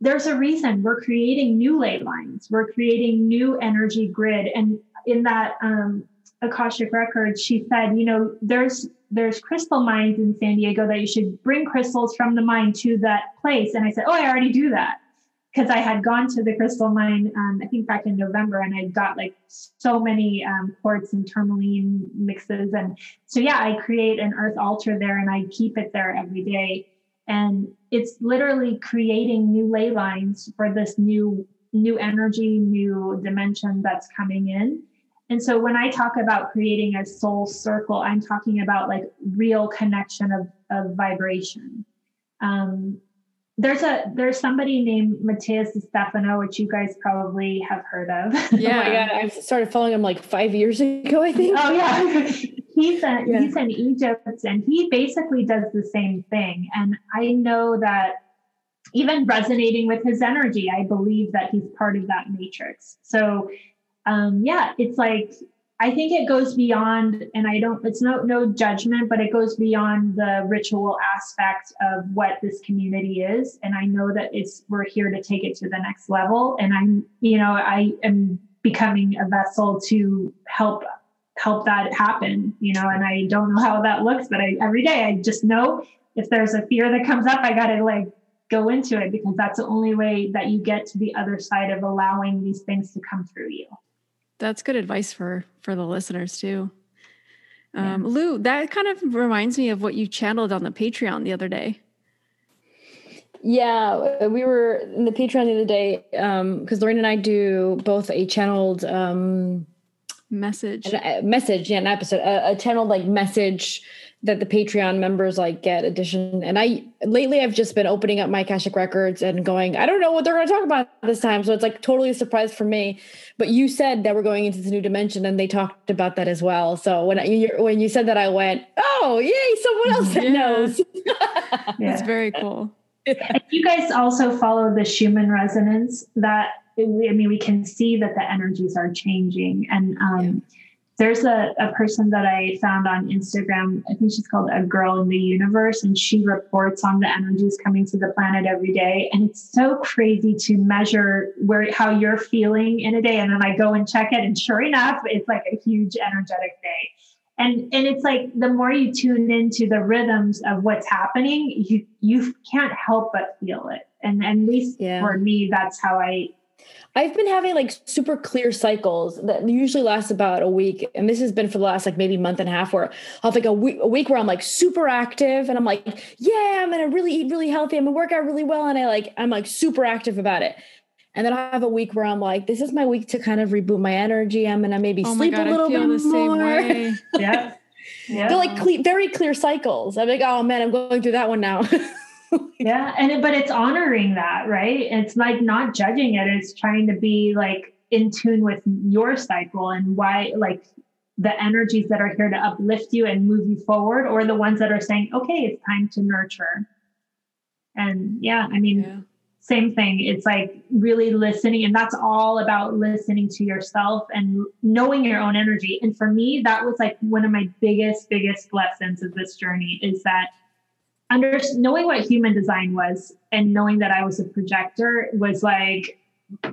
There's a reason we're creating new ley lines. We're creating new energy grid. And in that um, Akashic record, she said, you know, there's there's crystal mines in San Diego that you should bring crystals from the mine to that place. And I said, oh, I already do that because I had gone to the crystal mine, um, I think back in November, and I got like so many um, quartz and tourmaline mixes. And so, yeah, I create an earth altar there and I keep it there every day. And it's literally creating new ley lines for this new new energy, new dimension that's coming in. And so when I talk about creating a soul circle, I'm talking about like real connection of, of vibration. Um, there's a there's somebody named Matías Stefano, which you guys probably have heard of. Yeah, <laughs> oh my god, I started following him like five years ago, I think. Oh yeah, <laughs> he's a, yeah. he's in Egypt, and he basically does the same thing. And I know that even resonating with his energy, I believe that he's part of that matrix. So um, yeah, it's like I think it goes beyond, and I don't, it's no no judgment, but it goes beyond the ritual aspect of what this community is. And I know that it's we're here to take it to the next level. And I'm, you know, I am becoming a vessel to help help that happen, you know, and I don't know how that looks, but I every day I just know if there's a fear that comes up, I gotta like go into it because that's the only way that you get to the other side of allowing these things to come through you. That's good advice for for the listeners too. Um, yeah. Lou, that kind of reminds me of what you channeled on the Patreon the other day. Yeah, we were in the Patreon the other day because um, Lorena and I do both a channeled um, message, a message, yeah, an episode, a, a channeled like message that the Patreon members like get addition. And I lately I've just been opening up my Akashic records and going, I don't know what they're going to talk about this time. So it's like totally a surprise for me. But you said that we're going into this new dimension, and they talked about that as well. So when you when you said that, I went, oh yay, someone else that <laughs> yeah. knows. yeah. It's very cool. And you guys also follow the Schumann resonance that I mean, we can see that the energies are changing. And um, yeah there's a, a person that I found on Instagram. I think she's called A Girl in the Universe, and she reports on the energies coming to the planet every day. And it's so crazy to measure where how you're feeling in a day. And then I go and check it, and sure enough, it's like a huge energetic day. And and it's like the more you tune into the rhythms of what's happening, you you can't help but feel it. And, and at least yeah. for me, that's how I I've been having like super clear cycles that usually last about a week. And this has been for the last like maybe month and a half where I'll have like a week, a week where I'm like super active and I'm like, yeah, I'm going to really eat really healthy. I'm going to work out really well. And I like, I'm like super active about it. And then I have a week where I'm like, this is my week to kind of reboot my energy. I'm going to maybe oh sleep God, a little bit more. yeah. <laughs> Yeah. They're like cle- very clear cycles. I'm like, oh man, I'm going through that one now. <laughs> <laughs> yeah and it, but it's honoring that right? It's like not judging it it's trying to be like in tune with your cycle and why like the energies that are here to uplift you and move you forward or the ones that are saying okay it's time to nurture. And yeah i mean yeah. same thing. It's like really listening and that's all about listening to yourself and knowing your own energy. And for me that was like one of my biggest biggest lessons of this journey is that under knowing what human design was and knowing that I was a projector was like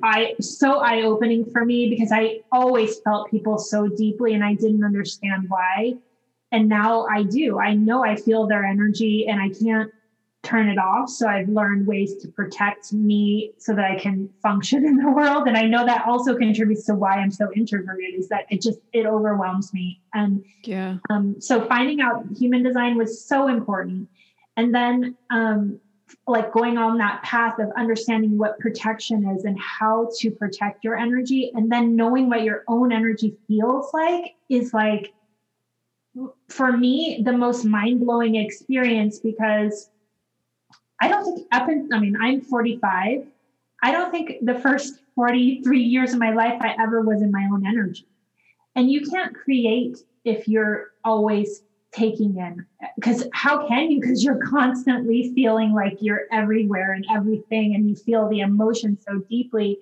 I so eye opening for me because I always felt people so deeply and I didn't understand why. And now I do. I know I feel their energy and I can't turn it off. So I've learned ways to protect me so that I can function <laughs> in the world. And I know that also contributes to why I'm so introverted is that it just it overwhelms me. And yeah. Um, so finding out human design was so important and then um, like going on that path of understanding what protection is and how to protect your energy and then knowing what your own energy feels like is like for me the most mind-blowing experience because i don't think up in i mean i'm 45 i don't think the first 43 years of my life i ever was in my own energy. And you can't create if you're always taking in because how can you? Because you're constantly feeling like you're everywhere and everything and you feel the emotion so deeply.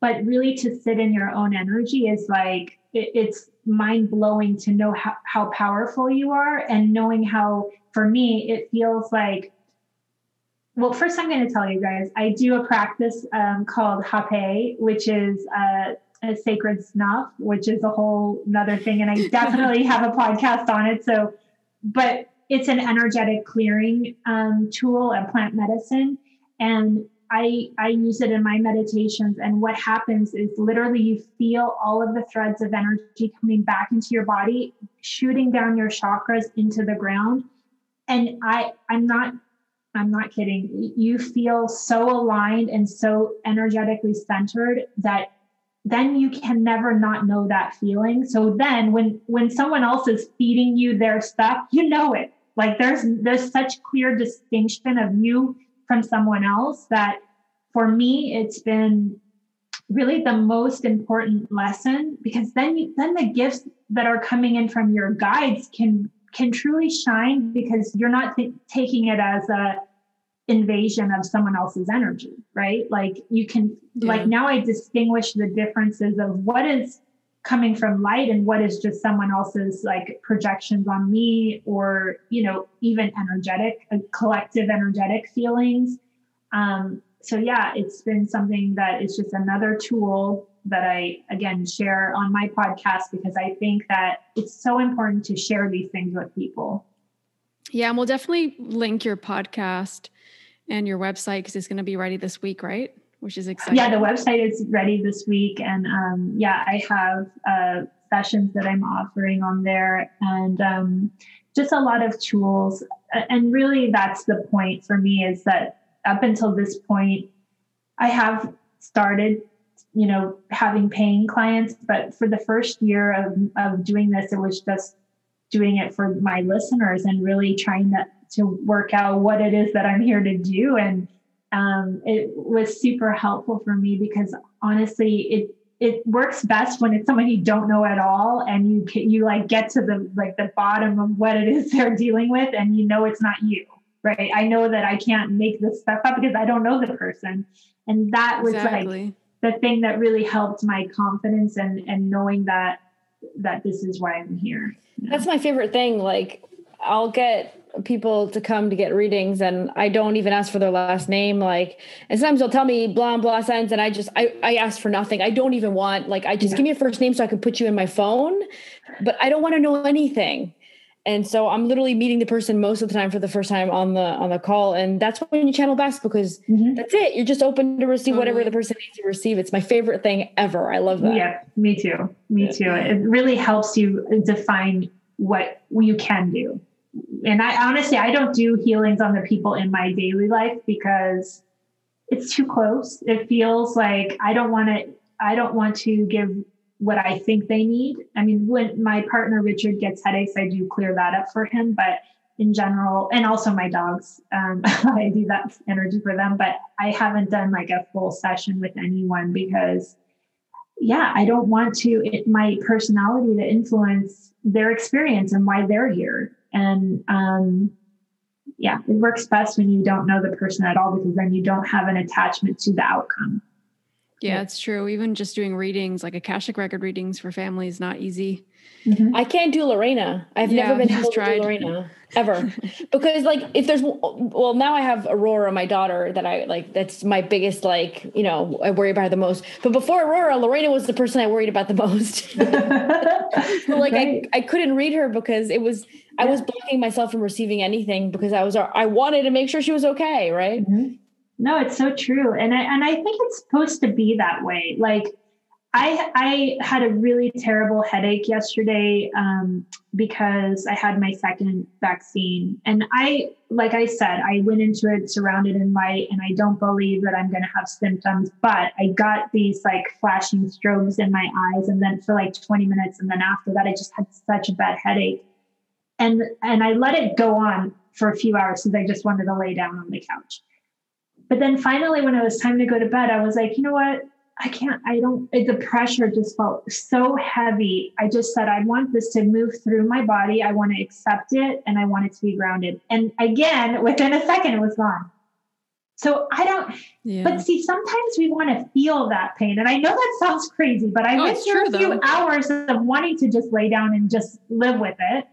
But really to sit in your own energy is like it, it's mind blowing to know how, how powerful you are and knowing how for me it feels like well first i'm going to tell you guys i do a practice um, called hapé which is uh, a sacred snuff, which is a whole another thing. And I definitely <laughs> have a podcast on it. So, but it's an energetic clearing um, tool, a plant medicine. And I, I use it in my meditations. And what happens is literally you feel all of the threads of energy coming back into your body, shooting down your chakras into the ground. And I, I'm not I'm not kidding. You feel so aligned and so energetically centered that then you can never not know that feeling. So then when when someone else is feeding you their stuff, you know it. Like there's there's such clear distinction of you from someone else that for me it's been really the most important lesson because then you, then the gifts that are coming in from your guides can can truly shine because you're not th- taking it as a invasion of someone else's energy right? Like you can yeah. like now i distinguish the differences of what is coming from light and what is just someone else's like projections on me or you know even energetic uh, collective energetic feelings. Um so yeah it's been something that is just another tool that i again share on my podcast because i think that it's so important to share these things with people. Yeah and we'll definitely link your podcast and your website because it's going to be ready this week right which is exciting. Yeah, the website is ready this week. And um, yeah, I have uh, sessions that I'm offering on there and um, just a lot of tools. And really, that's the point for me is that up until this point, I have started you know having paying clients but for the first year of, of doing this it was just doing it for my listeners and really trying to, to work out what it is that i'm here to do and um, it was super helpful for me because honestly, it it works best when it's someone you don't know at all, and you can, you like get to the like the bottom of what it is <laughs> they're dealing with, and you know it's not you, right? I know that I can't make this stuff up because I don't know the person, and that was exactly. like the thing that really helped my confidence and and knowing that that this is why I'm here. That's my favorite thing. Like I'll get people to come to get readings and I don't even ask for their last name. Like, and sometimes they'll tell me blah, blah sense. And I just, I, I ask for nothing. I don't even want, like, I just yeah. give me a first name so I can put you in my phone, but I don't want to know anything. And so I'm literally meeting the person most of the time for the first time on the on the call, and that's when you channel best because mm-hmm. that's it. You're just open to receive whatever the person needs to receive. It's my favorite thing ever. I love that. Yeah, me too. Me too. It really helps you define what you can do and I honestly, I don't do healings on the people in my daily life because it's too close. It feels like I don't want to, I don't want to give what I think they need. I mean, when my partner Richard gets headaches, I do clear that up for him. But in general, and also my dogs, um, <laughs> I do that energy for them. But I haven't done like a full session with anyone because, yeah, I don't want to, it, my personality to influence their experience and why they're here. And um, yeah, it works best when you don't know the person at all because then you don't have an attachment to the outcome. Yeah, it's true. Even just doing readings, like Akashic record readings for family is not easy. Mm-hmm. I can't do Lorena. I've yeah, never been <laughs> able to do Lorena ever <laughs> because like if there's well now I have Aurora, my daughter, that I like. That's my biggest like you know I worry about her the most. But before Aurora, Lorena was the person I worried about the most. <laughs> so like right. I I couldn't read her because it was I was blocking myself from receiving anything because I was I wanted to make sure she was okay, right? Mm-hmm. No, it's so true, and I and I think it's supposed to be that way. Like I I had a really terrible headache yesterday um, because I had my second vaccine, and I like I said I went into it surrounded in light, and I don't believe that I'm going to have symptoms, but I got these like flashing strobes in my eyes, and then for like 20 minutes, and then after that I just had such a bad headache and and I let it go on for a few hours because I just wanted to lay down on the couch. But then finally, when it was time to go to bed, I was like, you know what? I can't, I don't, the pressure just felt so heavy. I just said, I want this to move through my body. I want to accept it and I want it to be grounded. And again, within a second, it was gone. So I don't, yeah. but see, sometimes we want to feel that pain. And I know that sounds crazy, but I oh, went through a few though. hours of wanting to just lay down and just live with it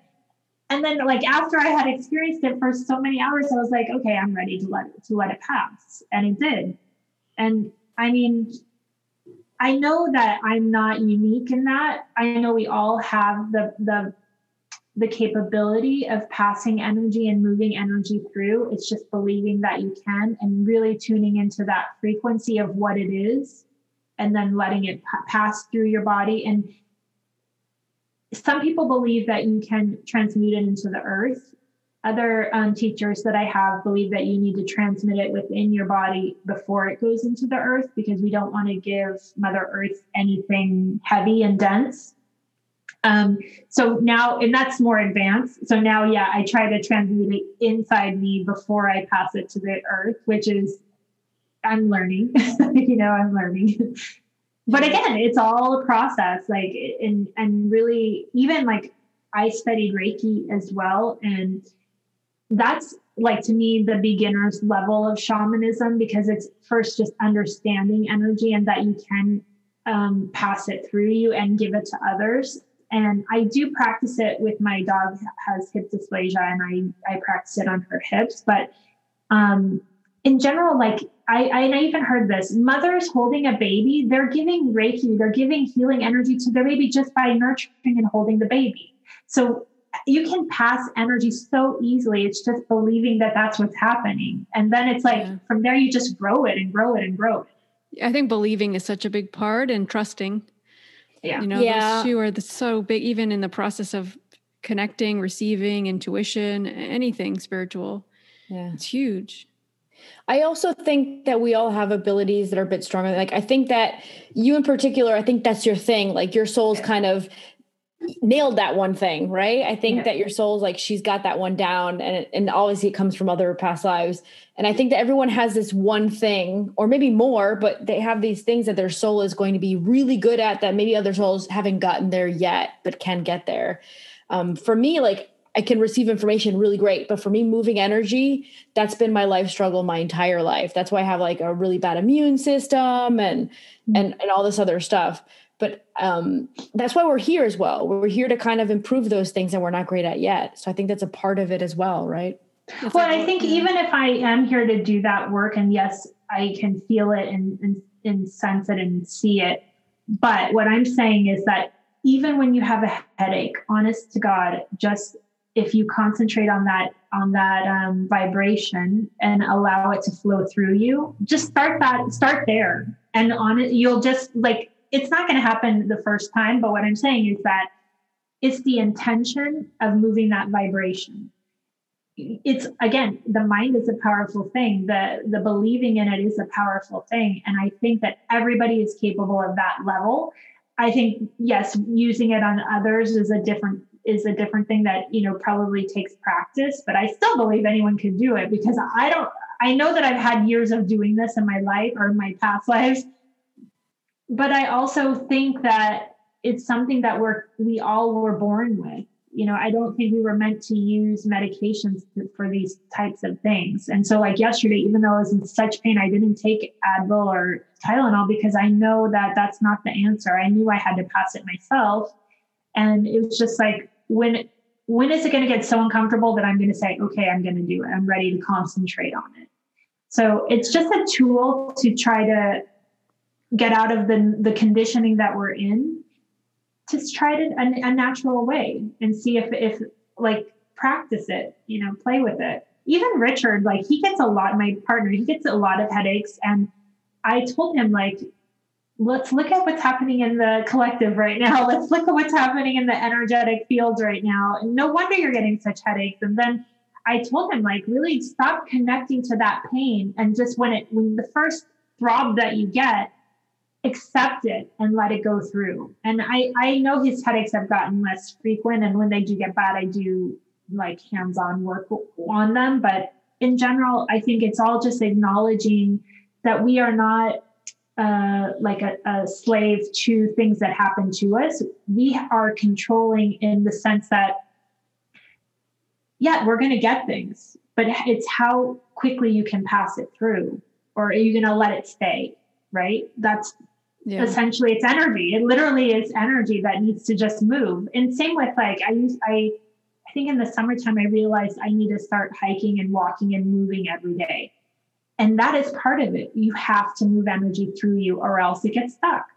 and then like after I had experienced it for so many hours, I was like, okay, I'm ready to let it, to let it pass. And it did. And I mean, I know that I'm not unique in that. I know we all have the the the capability of passing energy and moving energy through. It's just believing that you can and really tuning into that frequency of what it is and then letting it pass through your body and some people believe that you can transmute it into the earth other um, teachers that I have believe that you need to transmit it within your body before it goes into the earth because we don't want to give Mother Earth anything heavy and dense. Um, so now, and that's more advanced. So now, yeah, I try to transmute it inside me before I pass it to the earth, which is, I'm learning, <laughs> you know, I'm learning. But again, it's all a process. Like, and, and really, even like I studied Reiki as well. And that's like to me the beginner's level of shamanism because it's first just understanding energy and that you can um, pass it through you and give it to others and i do practice it with my dog has hip dysplasia and i i practice it on her hips but um in general like I, I even heard this mothers holding a baby they're giving reiki they're giving healing energy to their baby just by nurturing and holding the baby so you can pass energy so easily. It's just believing that that's what's happening. And then it's like yeah. from there, you just grow it and grow it and grow it. I think believing is such a big part and trusting. Yeah. You know, yeah. those two are the, so big, even in the process of connecting, receiving, intuition, anything spiritual. Yeah. It's huge. I also think that we all have abilities that are a bit stronger. Like I think that you in particular, I think that's your thing. Like your soul's kind of nailed that one thing, right? I think yeah. that your soul's like she's got that one down, and it, and obviously it comes from other past lives. And I think that everyone has this one thing, or maybe more, but they have these things that their soul is going to be really good at that maybe other souls haven't gotten there yet, but can get there. Um, for me, like I can receive information really great, but for me, moving energy, that's been my life struggle my entire life. That's why I have like a really bad immune system and mm-hmm. and and all this other stuff but um, that's why we're here as well we're here to kind of improve those things that we're not great at yet so i think that's a part of it as well right well like, i think yeah. even if i am here to do that work and yes i can feel it and, and, and sense it and see it but what i'm saying is that even when you have a headache honest to god just if you concentrate on that on that um, vibration and allow it to flow through you just start that start there and on it you'll just like it's not going to happen the first time, but what I'm saying is that it's the intention of moving that vibration. It's again, the mind is a powerful thing. The the believing in it is a powerful thing. And I think that everybody is capable of that level. I think yes, using it on others is a different is a different thing that you know probably takes practice but i still believe anyone can do it because i don't i know that i've had years of doing this in my life or my past <laughs> lives but I also think that it's something that we're we all were born with. You know, I don't think we were meant to use medications for these types of things. And so, like yesterday, even though I was in such pain, I didn't take Advil or Tylenol because I know that that's not the answer. I knew I had to pass it myself, and it was just like when when is it going to get so uncomfortable that I'm going to say, okay, I'm going to do it. I'm ready to concentrate on it. So it's just a tool to try to get out of the the conditioning that we're in to try it a, a natural way and see if if like practice it you know play with it even richard like he gets a lot my partner he gets a lot of headaches and i told him like let's look at what's happening in the collective right now <laughs> let's look at what's happening in the energetic fields right now and no wonder you're getting such headaches and then i told him like really stop connecting to that pain and just when it when the first throb that you get accept it and let it go through. And I, I know his headaches have gotten less frequent. And when they do get bad, I do like hands on work on them. But in general, I think it's all just acknowledging that we are not uh, like a, a slave to things that happen to us. We are controlling in the sense that, yeah, we're going to get things, but it's how quickly you can pass it through, or are you going to let it stay? Right? That's yeah. essentially it's energy it literally is energy that needs to just move and same with like i use i i think in the summertime i realized i need to start hiking and walking and moving every day and that is part of it you have to move energy through you or else it gets stuck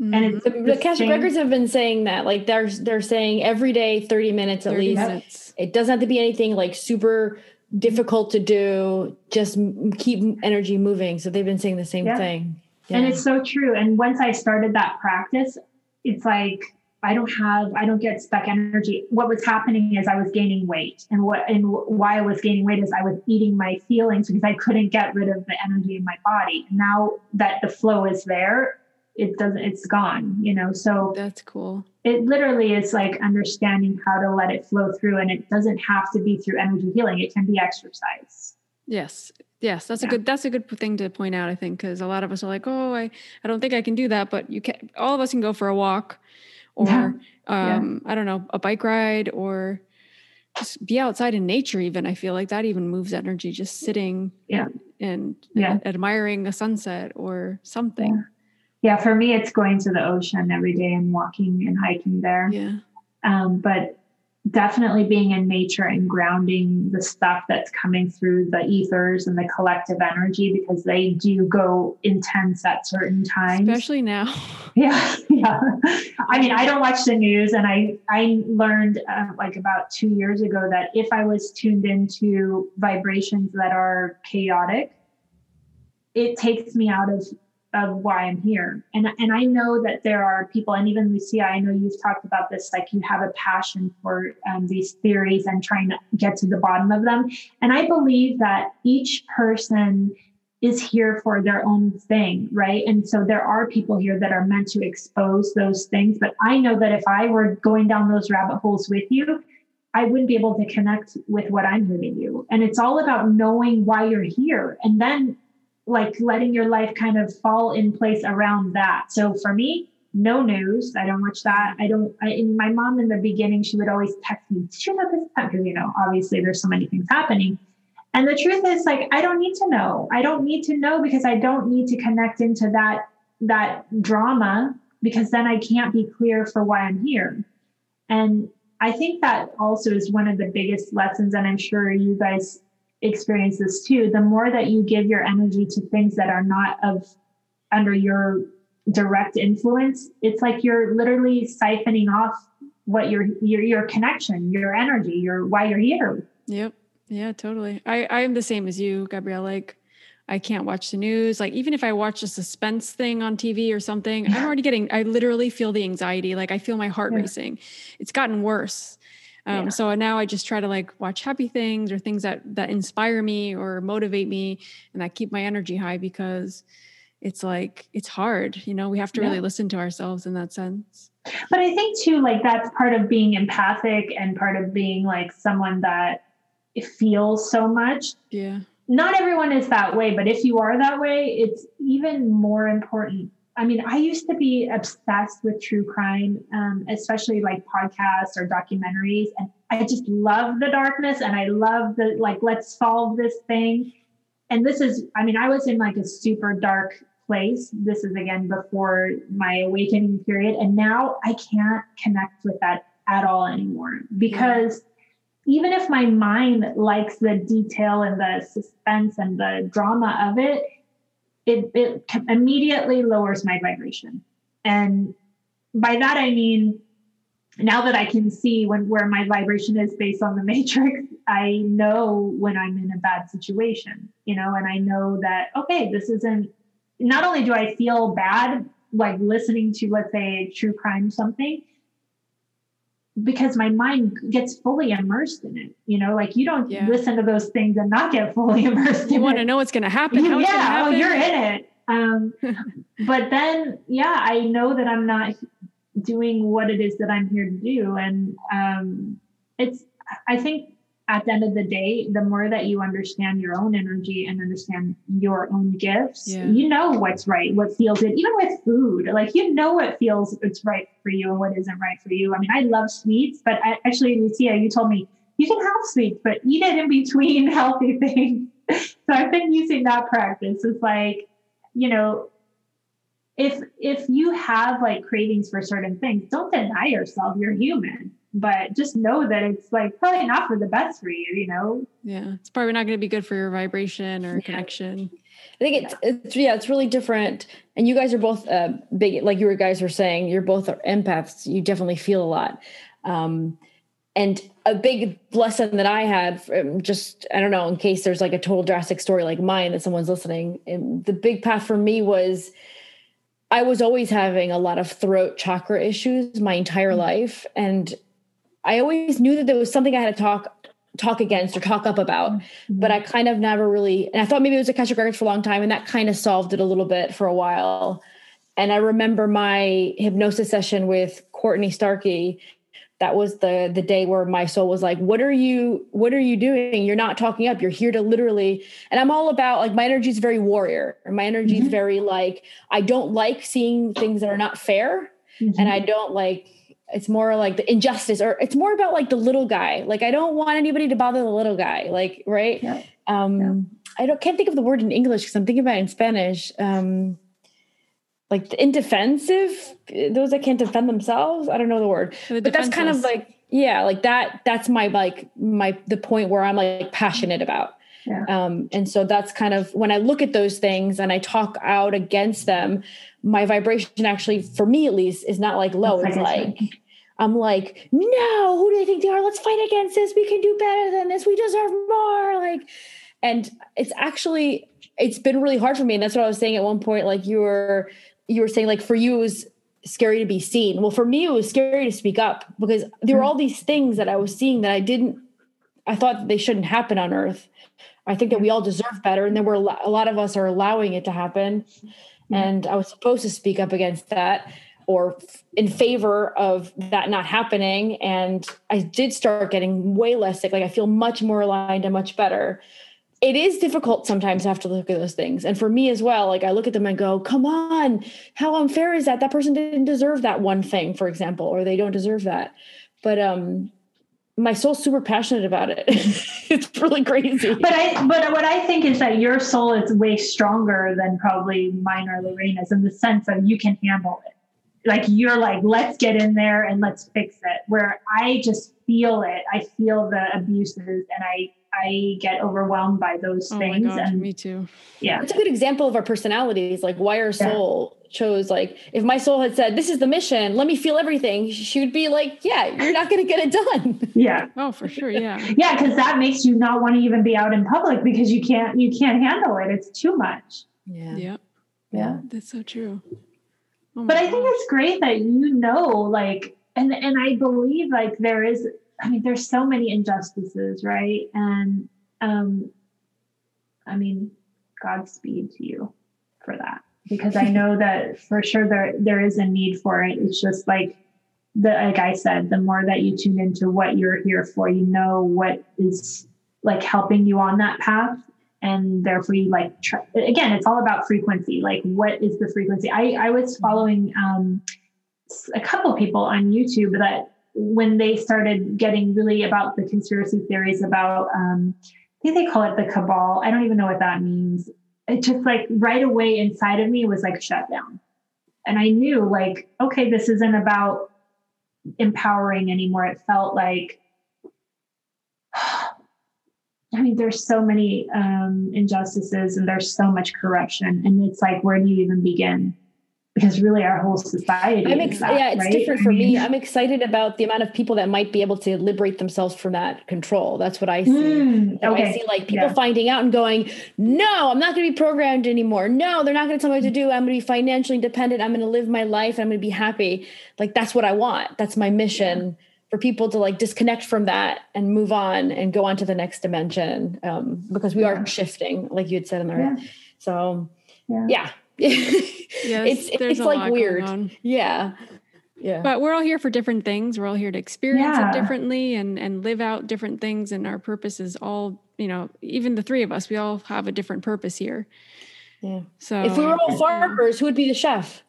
mm-hmm. and it's the, the Akashic records have been saying that like they're they're saying every day 30 minutes at 30 least minutes. it doesn't have to be anything like super difficult to do just keep energy moving so they've been saying the same yeah. thing yeah. And it's so true. And once I started that practice, it's like I don't have, I don't get stuck energy. What was happening is I was gaining weight. And what, and why I was gaining weight is I was eating my feelings because I couldn't get rid of the energy in my body. Now that the flow is there, it doesn't, it's gone, you know? So that's cool. It literally is like understanding how to let it flow through. And it doesn't have to be through energy healing. It can be exercise. Yes. Yes, that's yeah. a good that's a good thing to point out I think because a lot of us are like, "Oh, I I don't think I can do that," but you can all of us can go for a walk or yeah. um yeah. I don't know, a bike ride or just be outside in nature even. I feel like that even moves energy just sitting yeah. and, yeah. and admiring a sunset or something. Yeah. for me it's going to the ocean every day and walking and hiking there. Yeah. Um, but definitely being in nature and grounding the stuff that's coming through the ethers and the collective energy because they do go intense at certain times. Especially now. <laughs> Yeah yeah. I mean i don't watch the news and i i learned uh, like about two years ago that if i was tuned into vibrations that are chaotic it takes me out of of why I'm here. And and I know that there are people, and even Lucia, I know you've talked about this, like you have a passion for um, these theories and trying to get to the bottom of them. And I believe that each person is here for their own thing, right? And so there are people here that are meant to expose those things. But I know that if I were going down those rabbit holes with you, I wouldn't be able to connect with what I'm here you. And it's all about knowing why you're here. And then like letting your life kind of fall in place around that. So for me, no news. I don't watch that. I don't. I, in my mom in the beginning, she would always text me, "Did you know this?" Because you know, obviously, there's so many things happening. And the truth is, like, I don't need to know. I don't need to know because I don't need to connect into that that drama because then I can't be clear for why I'm here. And I think that also is one of the biggest lessons, and I'm sure you guys experience this too the more that you give your energy to things that are not of under your direct influence it's like you're literally siphoning off what your your your connection your energy your why you're here yep yeah totally i i am the same as you gabrielle like I can't watch the news. Like even if I watch a suspense thing on TV or something, yeah. I'm already getting I literally feel the anxiety. Like I feel my heart yeah. racing. It's gotten worse. Um, yeah. So now I just try to like watch happy things or things that that inspire me or motivate me, and that keep my energy high because it's like it's hard. You know, we have to yeah. really listen to ourselves in that sense. But I think too, like that's part of being empathic and part of being like someone that feels so much. Yeah. Not everyone is that way, but if you are that way, it's even more important I mean, I used to be obsessed with true crime, um, especially like podcasts or documentaries. And I just love the darkness and I love the like, let's solve this thing. And this is, I mean, I was in like a super dark place. This is again before my awakening period. And now I can't connect with that at all anymore because even if my mind likes the detail and the suspense and the drama of it, it, it immediately lowers my vibration. And by that, I mean, now that I can see when where my vibration is based on the <laughs> matrix, I know when I'm in a bad situation, you know, and I know that, okay, this isn't, not only do I feel bad, like listening to, let's say, true crime something, because my mind gets fully immersed in it. You know, like you don't yeah. listen to those things and not get fully <laughs> immersed. You want to know what's going to happen. Yeah, happen. oh, you're in it. Um, <laughs> but then, yeah, I know that I'm not doing what it is that I'm here to do, and um, it's. I think at the end of the day, the more that you understand your own energy and understand your own gifts, yeah. you know what's right, what feels good. Even with food, like you know what feels it's right for you and what isn't right for you. I mean, I love sweets, but I, actually, Lucia, you told me you can have sweets, but eat it in between <laughs> healthy things. <laughs> so I've been using that practice. It's like, you know, if if you have like cravings for certain things, don't deny yourself. You're human but just know that it's like probably not for the best for you, you know? Yeah. It's probably not going to be good for your vibration or yeah. connection. I think it's, it's, yeah, it's really different. And you guys are both uh, big, like you guys were saying, you're both empaths. You definitely feel a lot. Um, and a big lesson that I had, from just I don't know, in case there's like a total drastic story like mine that someone's listening, and the big path for me was I was always having a lot of throat chakra issues my entire Mm-hmm. life. And I always knew that there was something I had to talk talk against or talk up about. Mm-hmm. But I kind of never really and I thought maybe it was Akashic Records for a long time, and that kind of solved it a little bit for a while. And I remember my hypnosis session with Courtney Starkey. That was the the day where my soul was like, "What are you? What are you doing? You're not talking up. You're here to literally." And I'm all about like my energy is very warrior. And my energy is Mhm. very like I don't like seeing things that are not fair Mhm. and I don't like it's more like the injustice or it's more about like the little guy. Like I don't want anybody to bother the little guy. Like right. Yeah. Um Yeah. I don't can't think of the word in English because I'm thinking about it in Spanish. Um like the indefensive, those that can't defend themselves. I don't know the word. The But that's kind of like yeah, like that that's my like my the point where I'm like passionate about. Yeah. Um, and so that's kind of when I look at those things and I talk out against them, my vibration actually, for me at least, is not like low. It's like I'm like, no, who do they think they are? Let's fight against this. We can do better than this. We deserve more. Like, and it's actually it's been really hard for me. And that's what I was saying at one point. Like you were you were saying, like for you it was scary to be seen. Well, for me it was scary to speak up because there were mm-hmm. all these things that I was seeing that I didn't I thought that they shouldn't happen on earth. I think that we all deserve better, and then we're a lot of us are allowing it to happen. And I was supposed to speak up against that or in favor of that not happening. And I did start getting way less sick. Like I feel much more aligned and much better. It is difficult sometimes to have to look at those things. And for me as well, like I look at them and go, come on, how unfair is that? That person didn't deserve that one thing, for example, or they don't deserve that. But um my soul's super passionate about it. <laughs> it's really crazy. But I, but what I think is that your soul is way stronger than probably mine or Lorena's in the sense of you can handle it. Like you're like, let's get in there and let's fix it. Where I just feel it. I feel the abuses and I, I get overwhelmed by those oh my things. god, and me too. yeah, it's a good example of our personalities like why our soul chose like if my soul had said this is the mission let me feel everything she would be like yeah you're not going to get it done <laughs> yeah, Oh, for sure. Yeah. yeah. Because that makes you not want to even be out in public because you can't, you can't handle it. It's too much. yeah Yeah. Yeah. That's so true. Oh but my I think gosh. it's great that you know, like, and and I believe like there is. I mean, there's so many injustices, right? And um, I mean, Godspeed to you for that because I know that for sure there there is a need for it. It's just like the like I said, the more that you tune into what you're here for, you know what is like helping you on that path. And therefore you like try, again it's all about frequency. Like what is the frequency? I i was following um a couple people on youtube that when they started getting really about the conspiracy theories about um i think they call it the cabal. I don't even know what that means it just like right away inside of me was like shut down and i knew like okay this isn't about empowering anymore it felt like <sighs> I mean, there's so many um, injustices and there's so much corruption, and it's like, where do you even begin? Because really, our whole society. I'm is ex- that, yeah, it's right? different I for me. I'm excited about the amount of people that might be able to liberate themselves from that control. That's what I see. Mm, So I see like people Yeah. finding out and going, no, I'm not going to be programmed anymore. No, they're not going to tell me what to do. I'm going to be financially independent. I'm going to live my life. And I'm going to be happy. Like that's what I want. That's my mission for people to like disconnect from that and move on and go on to the next dimension um, because we Yeah. are shifting, like you had said in there. Yeah. So Yeah. Yeah, Yes, it's there's it's like weird. Yeah, yeah. But we're all here for different things. We're all here to experience Yeah. it differently and and live out different things. And our purpose is all, you know, even the three of us, we all have a different purpose here. Yeah. So if we were all farmers, who would be the chef?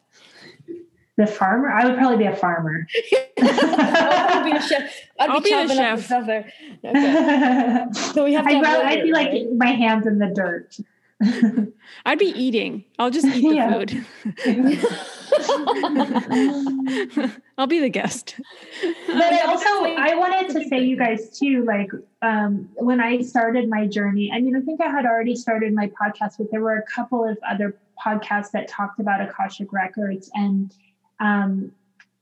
The farmer? I would probably be a farmer. <laughs> I would be the chef. I'd I'll be, be the chopping up the chef. Okay. So we have <laughs> to. I'd, have rather, I'd be like my hands in the dirt. <laughs> I'd be eating. I'll just eat the <laughs> Yeah. food. <laughs> I'll be the guest. but I also I wanted to say you guys too, like um, when I started my journey. I mean, I think I had already started my podcast, but there were a couple of other podcasts that talked about Akashic records, and um,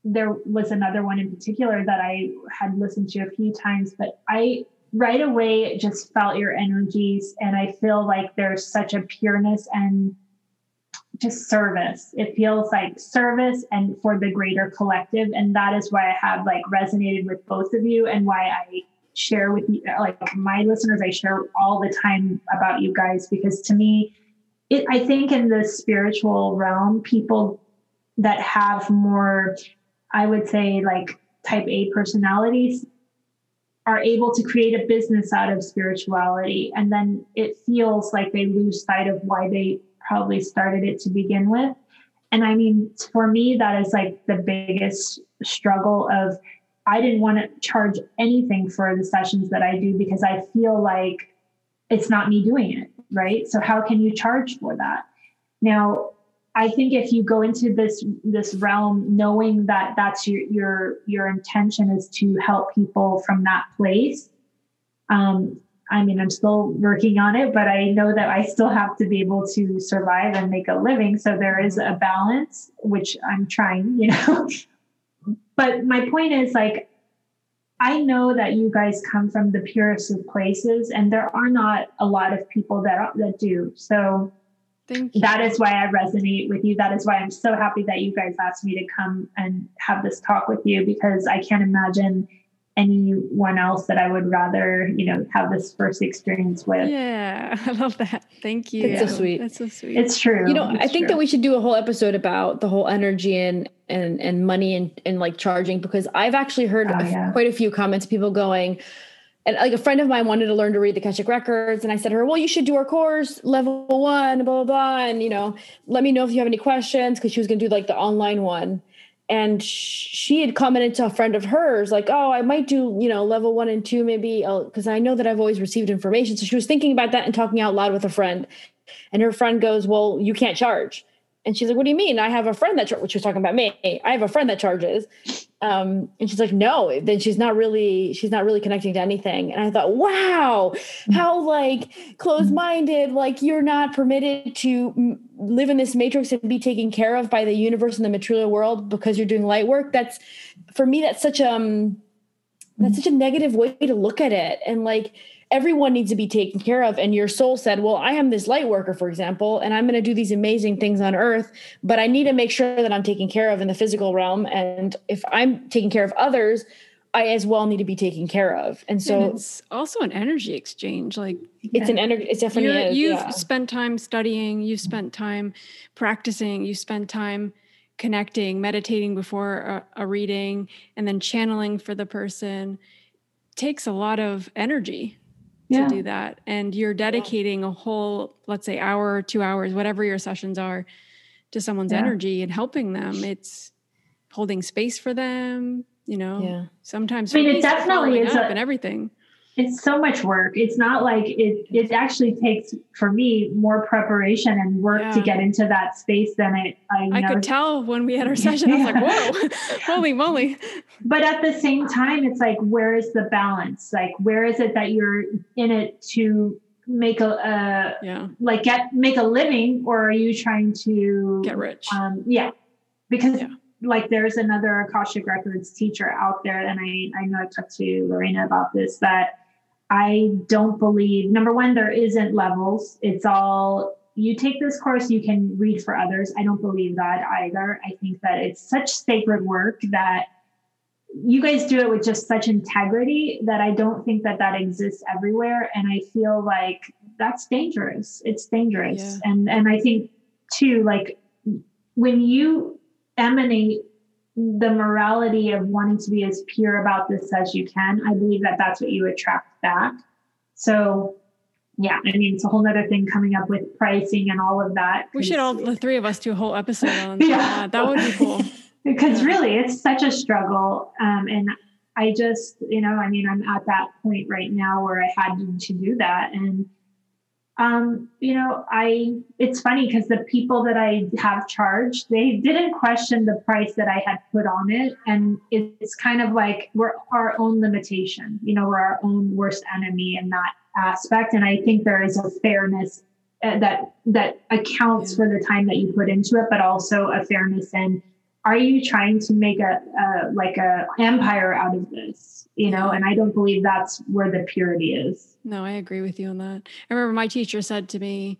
there was another one in particular that I had listened to a few times. But I right away it just felt your energies, and I feel like there's such a pureness and just service. It feels like service and for the greater collective. And that is why I have like resonated with both of you and why I share with you, like my listeners, I share all the time about you guys because to me, it, I think in the spiritual realm, people that have more, I would say, like type A personalities are able to create a business out of spirituality. And then it feels like they lose sight of why they probably started it to begin with. And I mean, for me, that is like the biggest struggle of I didn't want to charge anything for the sessions that I do because I feel like it's not me doing it, right? So how can you charge for that? Now, I think if you go into this this realm knowing that that's your your your intention is to help people from that place, um, I mean, I'm still working on it, but I know that I still have to be able to survive and make a living. So there is a balance, which I'm trying, you know. <laughs> but my point is like, I know that you guys come from the purest of places, and there are not a lot of people that that do. So that is why I resonate with you. That is why I'm so happy that you guys asked me to come and have this talk with you because I can't imagine anyone else that I would rather, you know, have this first experience with. Yeah, <laughs> I love that. Thank you. It's so sweet. That's so sweet. It's true. You know, it's I think true. that we should do a whole episode about the whole energy and and and money and and like charging because I've actually heard Oh, yeah. quite a few comments people going and like a friend of mine wanted to learn to read the Akashic records and I said to her, "Well, you should do our course level 1 blah blah blah and you know, let me know if you have any questions because she was going to do like the online one." and she had commented to a friend of hers like oh i might do you know level one and two maybe uh, because i know that i've always received information. So she was thinking about that and talking out loud with a friend. And her friend goes well you can't charge and she's like what do you mean? I have a friend that char-, which was talking about me. I have a friend that charges. Um, and she's like no. Then she's not really she's not really connecting to anything. And i thought wow. How like closed-minded. Like you're not permitted to mm, live in this matrix and be taken care of by the universe and the material world because you're doing light work. That's for me that's such um that's such a negative way to look at it. And like everyone needs to be taken care of and your soul said well i am this light worker for example and i'm going to do these amazing things on earth but i need to make sure that i'm taken care of in the physical realm and if i'm taking care of others i as well need to be taken care of and so and it's also an energy exchange. Like it's an energy it's definitely is, you've yeah. spent time studying, you've spent time practicing, you spent time connecting, meditating before a, a reading, and then channeling for the person. Takes a lot of energy Yeah. to do that, and you're dedicating a whole, let's say, hour or two hours, whatever your sessions are, to someone's Yeah. energy and helping them. It's holding space for them. You know, Yeah. sometimes I mean, it definitely is up a- and everything. It's so much work. It's not like it it actually takes for me more preparation and work to get into that space than it I, I could tell when we had our session. I was like, "Whoa, <laughs> holy moly!" but at the same time it's like where is the balance? Like where is it that you're in it to make a, a Yeah, like get make a living or are you trying to get rich. um yeah because Yeah. like there's another akashic records teacher out there and i i know i talked to lorena about this that i don't believe number one there isn't levels. It's all you take this course you can read for others. I don't believe that either. I think that it's such sacred work that you guys do it with just such integrity that i don't think that that exists everywhere. And i feel like that's dangerous. It's dangerous. Yeah. and and i think too like when you emanate the morality of wanting to be as pure about this as you can i believe that that's what you attract back so yeah i mean it's a whole other thing coming up with pricing and all of that We should all, the three of us, do a whole episode on <laughs> Yeah. that. That would be cool. <laughs> because really it's such a struggle um, and i just you know i mean i'm at that point right now where i had to do that and um, you know i it's funny because the people that i have charged they didn't question the price that i had put on it. And it's kind of like we're our own limitation you know we're our own worst enemy in that aspect. And i think there is a fairness uh, that that accounts for the time that you put into it but also a fairness in are you trying to make a, a like a empire out of this you know and i don't believe that's where the purity is No, I agree with you on that. I remember my teacher said to me,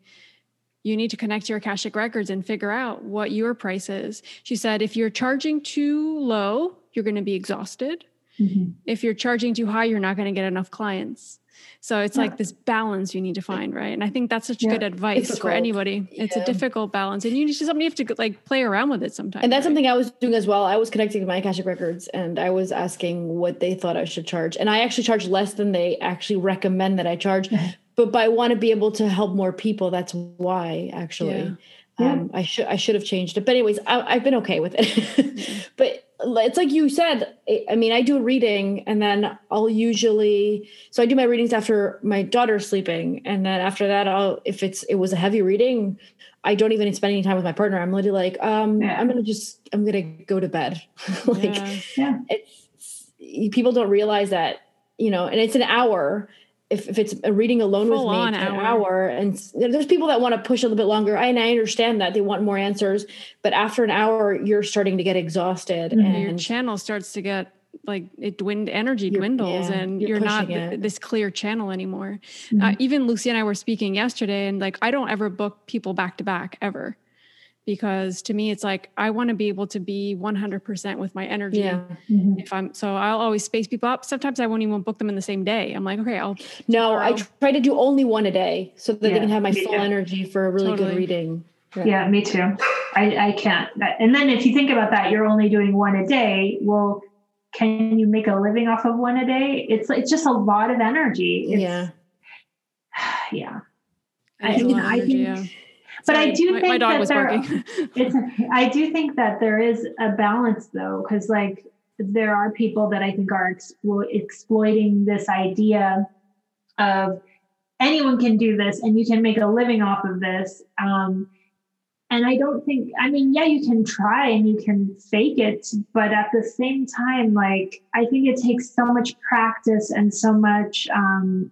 you need to connect your Akashic records and figure out what your price is. She said, if you're charging too low, you're going to be exhausted. Mm-hmm. If you're charging too high, you're not going to get enough clients. So it's yeah. like this balance you need to find, right? And I think that's such yeah. good advice difficult. for anybody. It's yeah. a difficult balance, and you just something you have to like play around with it sometimes. And that's right? something I was doing as well. I was connecting to my Akashic records, and I was asking what they thought I should charge, and I actually charge less than they actually recommend that I charge. <laughs> but, but I want to be able to help more people. That's why actually. Um, I should I should have changed it, but anyways, I, have been okay with it. <laughs> but it's like you said i mean i do a reading and then i'll usually so i do my readings after my daughter's sleeping and then after that i'll if it's it was a heavy reading i don't even spend any time with my partner i'm literally like um yeah. i'm gonna just i'm gonna go to bed <laughs> like yeah. yeah it's people don't realize that you know and it's an hour if, if it's a reading alone Full with me an hour. hour and there's people that want to push a little bit longer and i understand that they want more answers but after an hour you're starting to get exhausted mm-hmm. and your channel starts to get like it dwind energy dwindles yeah, and you're, you're not th- this clear channel anymore mm-hmm. uh, even lucy and i were speaking yesterday and like i don't ever book people back to back ever because to me it's like i want to be able to be 100% with my energy yeah. Mm-hmm. if i'm so i'll always space people up. Sometimes i won't even book them in the same day. I'm like okay i'll no i try to do only one a day so that yeah, they can have my full energy for a really totally. good reading. Yeah. yeah. me too. I i can't. And then if you think about that you're only doing one a day well can you make a living off of one a day? It's it's just a lot of energy. It's, yeah. <sighs> Yeah. I, you know, I think but I do my, think my that there, <laughs> it's, I do think that there is a balance though, because like there are people that I think are explo- exploiting this idea of anyone can do this and you can make a living off of this. Um, and I don't think, I mean, yeah, you can try and you can fake it, but at the same time, like, I think it takes so much practice and so much um,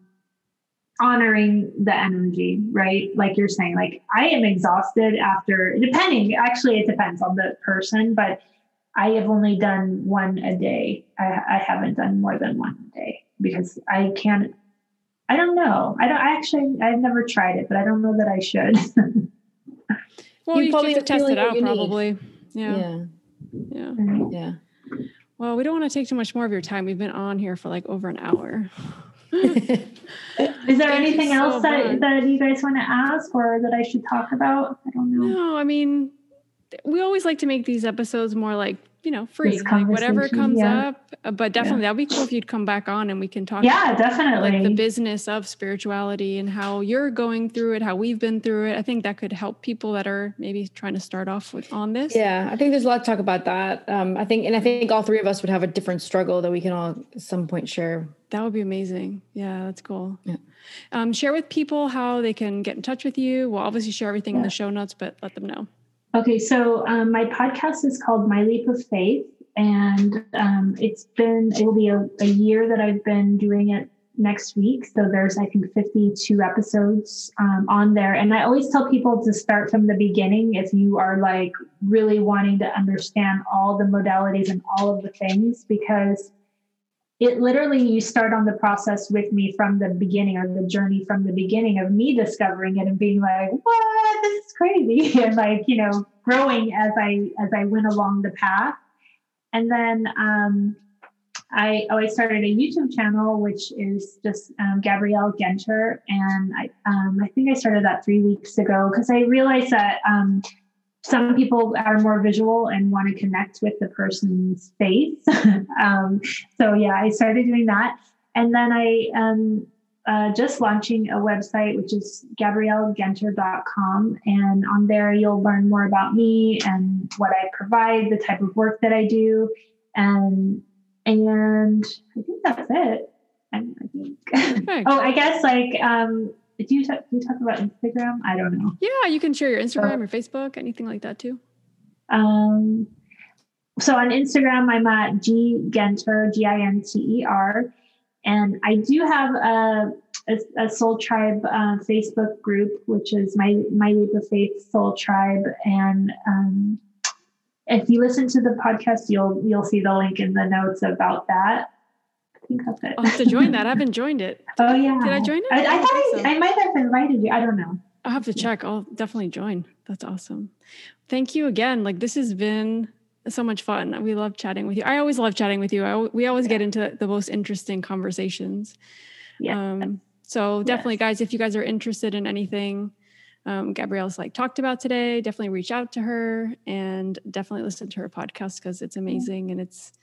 honoring the energy, right? Like you're saying, like I am exhausted after depending, actually it depends on the person, but I have only done one a day. I, I haven't done more than one a day because I can't I don't know. I don't I actually I've never tried it, but I don't know that I should. <laughs> well, you, you probably have to test it out probably. Yeah. Yeah. Yeah. Yeah. Well, we don't want to take too much more of your time. We've been on here for like over an hour. <laughs> Is there anything else that, that you guys want to ask or that I should talk about? I don't know. No, I mean, we always like to make these episodes more like you know free like whatever comes yeah. up uh, but definitely yeah. that'd be cool if you'd come back on and we can talk yeah definitely like the business of spirituality and how you're going through it how we've been through it. I think that could help people that are maybe trying to start off with on this. Yeah i think there's a lot to talk about that. Um, i think and i think all three of us would have a different struggle that we can all at some point share. That would be amazing. Yeah that's cool. Yeah. Um, share with people how they can get in touch with you. We'll obviously share everything yeah. in the show notes but let them know Okay, so um, my podcast is called My Leap of Faith, and um, it's been it will be a, a, year that I've been doing it next week. So there's I think 52 episodes um, on there, and I always tell people to start from the beginning if you are like really wanting to understand all the modalities and all of the things because it literally you start on the process with me from the beginning or the journey from the beginning of me discovering it and being like what? This is crazy. <laughs> And like you know growing as i as i went along the path. And then um I oh I started a YouTube channel which is just um, Gabrielle Ginter, and I um, I think I started that three weeks ago because I realized that um, some people are more visual and want to connect with the person's face. <laughs> um, so yeah, I started doing that, and then I um, uh, just launching a website which is gabrielleginter.com, and on there you'll learn more about me and what I provide, the type of work that I do, and and I think that's it. I, I think. <laughs> oh, I guess like um, do you talk, you talk about Instagram? I don't know. Yeah, you can share your Instagram, or Facebook, anything like that too. Um, so on Instagram, I'm at G Ginter, G I N T E R, and I do have a a, a Soul Tribe uh, Facebook group, which is my my Leap of Faith Soul Tribe, and um, if you listen to the podcast, you'll you'll see the link in the notes about that think it. I'll have to join that. I haven't joined it. <laughs> oh yeah. Did I join it? I, I, I thought I, so. I, might have invited you. I don't know. I'll have to check. I'll definitely join. That's awesome. Thank you again. Like this has been so much fun. We love chatting with you. I always love chatting with you. I, we always yeah. get into the most interesting conversations. Yeah. Um, so definitely, yes. guys, if you guys are interested in anything um, Gabrielle's like talked about today, definitely reach out to her and definitely listen to her podcast because it's amazing and it's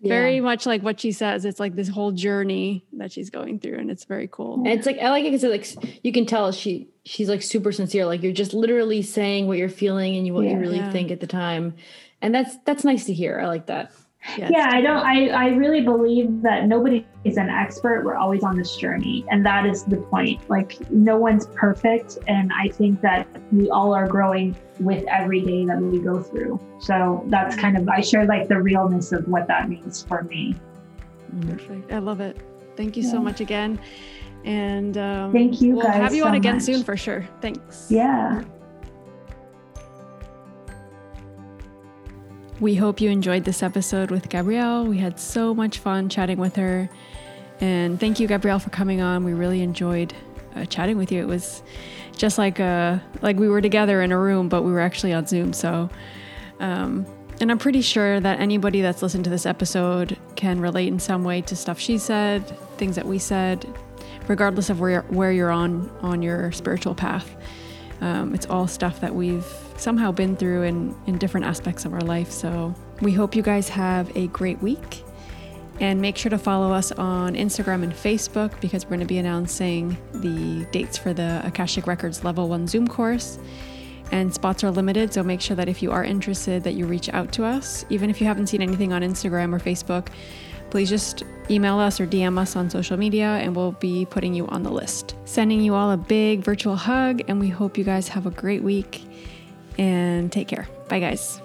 yeah. very much like what she says. It's like this whole journey that she's going through, and it's very cool. And it's like I like it because it's like you can tell she she's like super sincere. Like you're just literally saying what you're feeling and you what yeah. you really yeah. think at the time, and that's that's nice to hear. I like that. Yes. Yeah, I don't. I I really believe that nobody is an expert. We're always on this journey, and that is the point. Like no one's perfect, and I think that we all are growing with every day that we go through. So that's kind of I share like the realness of what that means for me. Perfect. I love it. Thank you yeah. so much again, and um, thank you. We'll have you so on again much. soon for sure. Thanks. Yeah. We hope you enjoyed this episode with Gabrielle. We had so much fun chatting with her. And thank you, Gabrielle, for coming on. We really enjoyed uh, chatting with you. It was just like uh, like we were together in a room, but we were actually on Zoom. So, um, and I'm pretty sure that anybody that's listened to this episode can relate in some way to stuff she said, things that we said, regardless of where where you're on on your spiritual path. Um, it's all stuff that we've somehow been through in, in different aspects of our life. So we hope you guys have a great week. And make sure to follow us on Instagram and Facebook because we're going to be announcing the dates for the Akashic Records Level 1 Zoom course. And spots are limited, so make sure that if you are interested that you reach out to us. Even if you haven't seen anything on Instagram or Facebook, please just email us or DM us on social media and we'll be putting you on the list. Sending you all a big virtual hug, and we hope you guys have a great week and take care. Bye, guys.